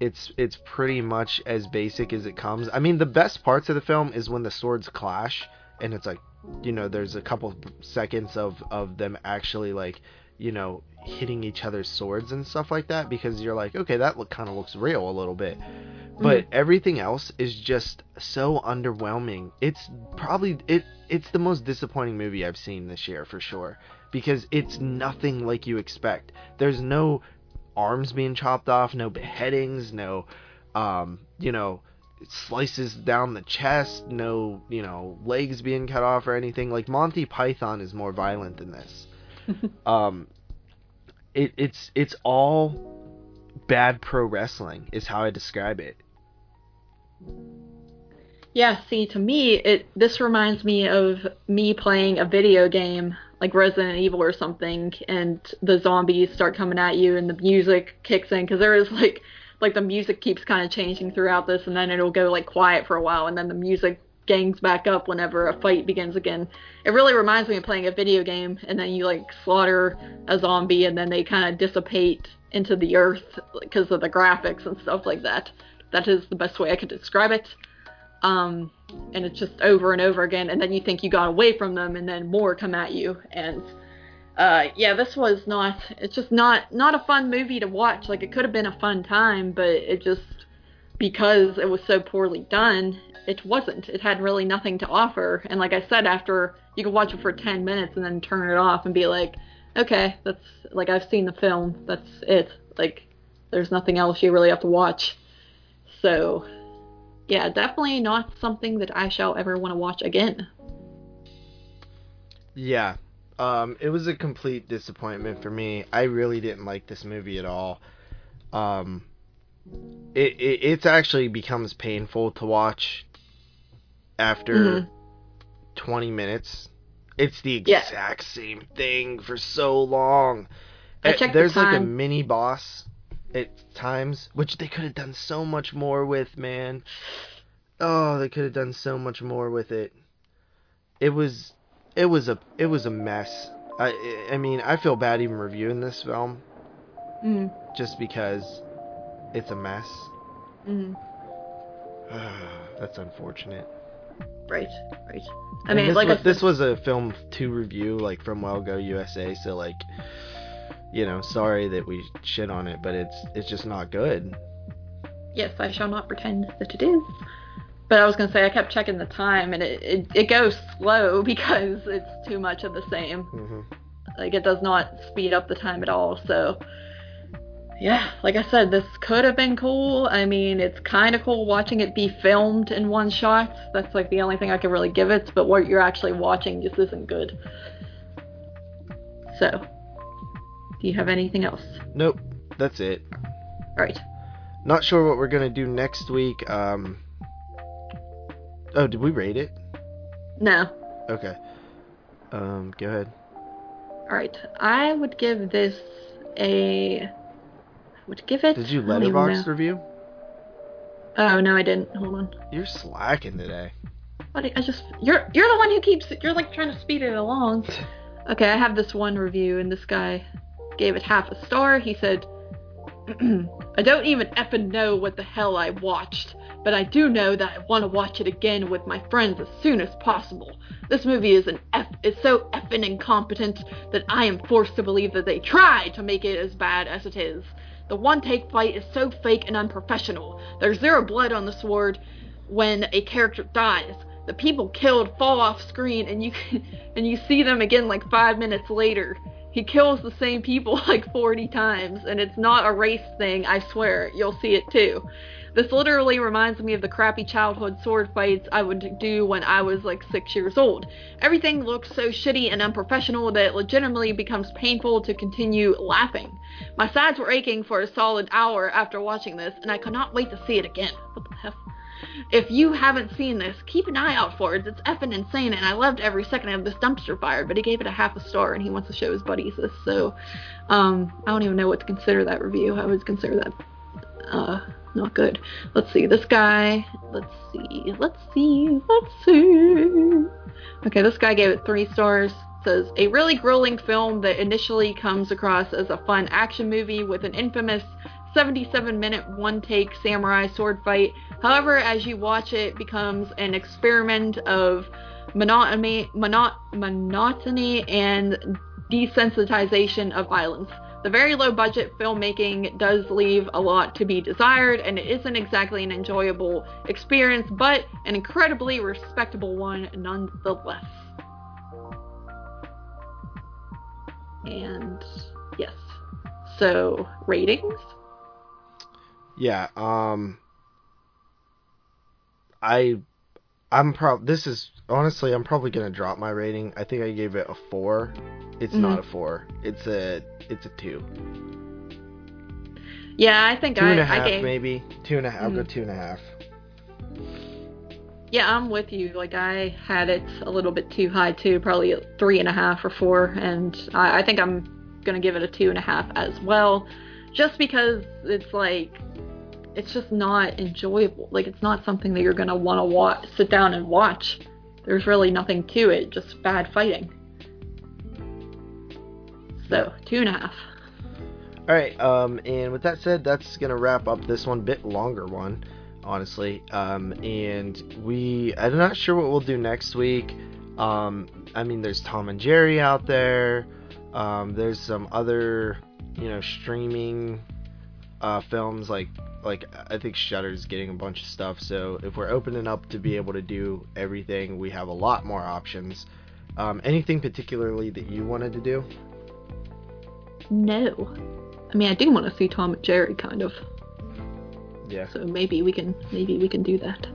it's it's pretty much as basic as it comes. I mean, the best parts of the film is when the swords clash, and it's like, you know, there's a couple seconds of of them actually like, you know, hitting each other's swords and stuff like that because you're like, okay, that look kind of looks real a little bit. But everything else is just so underwhelming. It's probably it it's the most disappointing movie I've seen this year for sure because it's nothing like you expect. There's no arms being chopped off, no beheadings, no, um, you know, slices down the chest, no, you know, legs being cut off or anything. Like Monty Python is more violent than this. [LAUGHS] um, it, it's it's all bad pro wrestling is how I describe it. Yeah, see, to me, it this reminds me of me playing a video game like Resident Evil or something, and the zombies start coming at you, and the music kicks in because there is like like the music keeps kind of changing throughout this, and then it'll go like quiet for a while, and then the music gangs back up whenever a fight begins again. It really reminds me of playing a video game, and then you like slaughter a zombie, and then they kind of dissipate into the earth because of the graphics and stuff like that. That is the best way I could describe it um, and it's just over and over again and then you think you got away from them and then more come at you and uh, yeah this was not it's just not not a fun movie to watch like it could have been a fun time but it just because it was so poorly done it wasn't it had really nothing to offer and like i said after you could watch it for 10 minutes and then turn it off and be like okay that's like i've seen the film that's it like there's nothing else you really have to watch so yeah, definitely not something that I shall ever want to watch again. Yeah. Um, it was a complete disappointment for me. I really didn't like this movie at all. Um, it, it it's actually becomes painful to watch after Mhm. 20 minutes. It's the Yeah. exact same thing for so long. Eh, checked the There's like a mini boss at times, which they could have done so much more with, man. Oh, they could have done so much more with it. It was, it was a, it was a mess. I, I mean, I feel bad even reviewing this film Mm, just because it's a mess. mm, [SIGHS] That's unfortunate. right, right. I And mean, this like was, said, this was a film to review, like from Well Go USA. So like, you know, sorry that we shit on it, but it's it's just not good. yes, I shall not pretend that it is. But I was gonna say I kept checking the time, and it, it it goes slow [LAUGHS] because it's too much of the same. hmm Like it does not speed up the time at all. So yeah, like I said, this could have been cool. I mean, it's kind of cool watching it be filmed in one shot. That's like the only thing I could really give it. But what you're actually watching just isn't good. So, do you have anything else? Nope, that's it. All right. Not sure what we're gonna do next week. Um. Oh, did we rate it? No. Okay. Um, go ahead. All right. I would give this a. Would give it. Did you Letterboxd review? Oh no, I didn't. Hold on. You're slacking today. What? I just you're you're the one who keeps you're like trying to speed it along. [LAUGHS] Okay, I have this one review, and this guy gave it half a star. He said, [CLEARS THROAT] "I don't even effing know what the hell I watched, but I do know that I want to watch it again with my friends as soon as possible. This movie is an F is so effing incompetent that I am forced to believe that they tried to make it as bad as it is." The one take fight is so fake and unprofessional. There's zero blood on the sword when a character dies. The people killed fall off screen and you can, [LAUGHS] and you see them again like 5 minutes later. He kills the same people [LAUGHS] like 40 times and it's not a race thing, I swear. You'll see it too. This literally reminds me of the crappy childhood sword fights I would do when I was like six years old. Everything looks so shitty and unprofessional that it legitimately becomes painful to continue laughing. My sides were aching for a solid hour after watching this, and I could not wait to see it again. What the hell? If you haven't seen this, keep an eye out for it. It's effing insane, and I loved every second of this dumpster fire. But he gave it a half a star, and he wants to show his buddies this. So, um, I don't even know what to consider that review. I would consider that, uh, not good. Let's see. This guy. Let's see. Let's see. Let's see. Okay, this guy gave it three stars. Says a really grueling film that initially comes across as a fun action movie with an infamous 77 minute one take samurai sword fight. However, as you watch it, becomes an experiment of monotony, monot- monotony and desensitization of violence. The very low budget filmmaking does leave a lot to be desired, and it isn't exactly an enjoyable experience, but an incredibly respectable one nonetheless. And yes. So, ratings? Yeah, um I I'm prob this is honestly I'm probably going to drop my rating. I think I gave it a 4. It's Mhm. not a 4. It's a it's a 2. Yeah, I think Two I, and a I half gave. maybe. Two and a half. I'll go Mhm. two and a half. Yeah, I'm with you. Like I had it a little bit too high too, probably three and a half or four, and I, I think I'm gonna give it a two and a half as well, just because it's like it's just not enjoyable. Like it's not something that you're gonna want to watch, sit down and watch. There's really nothing to it, just bad fighting. So two and a half. All right. Um, and with that said, that's gonna wrap up this one. Bit longer one, honestly. Um, and we, I'm not sure what we'll do next week. Um, I mean, there's Tom and Jerry out there. Um, there's some other, you know, streaming uh, films like like I think Shudder's getting a bunch of stuff. So if we're opening up to be able to do everything, we have a lot more options. Um, anything particularly that you wanted to do? No. I mean, I do want to see Tom and Jerry, kind of. Yeah. So maybe we can, maybe we can do that.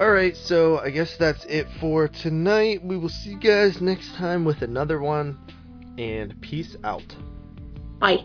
Alright, so I guess that's it for tonight. We will see you guys next time with another one. And peace out. Bye.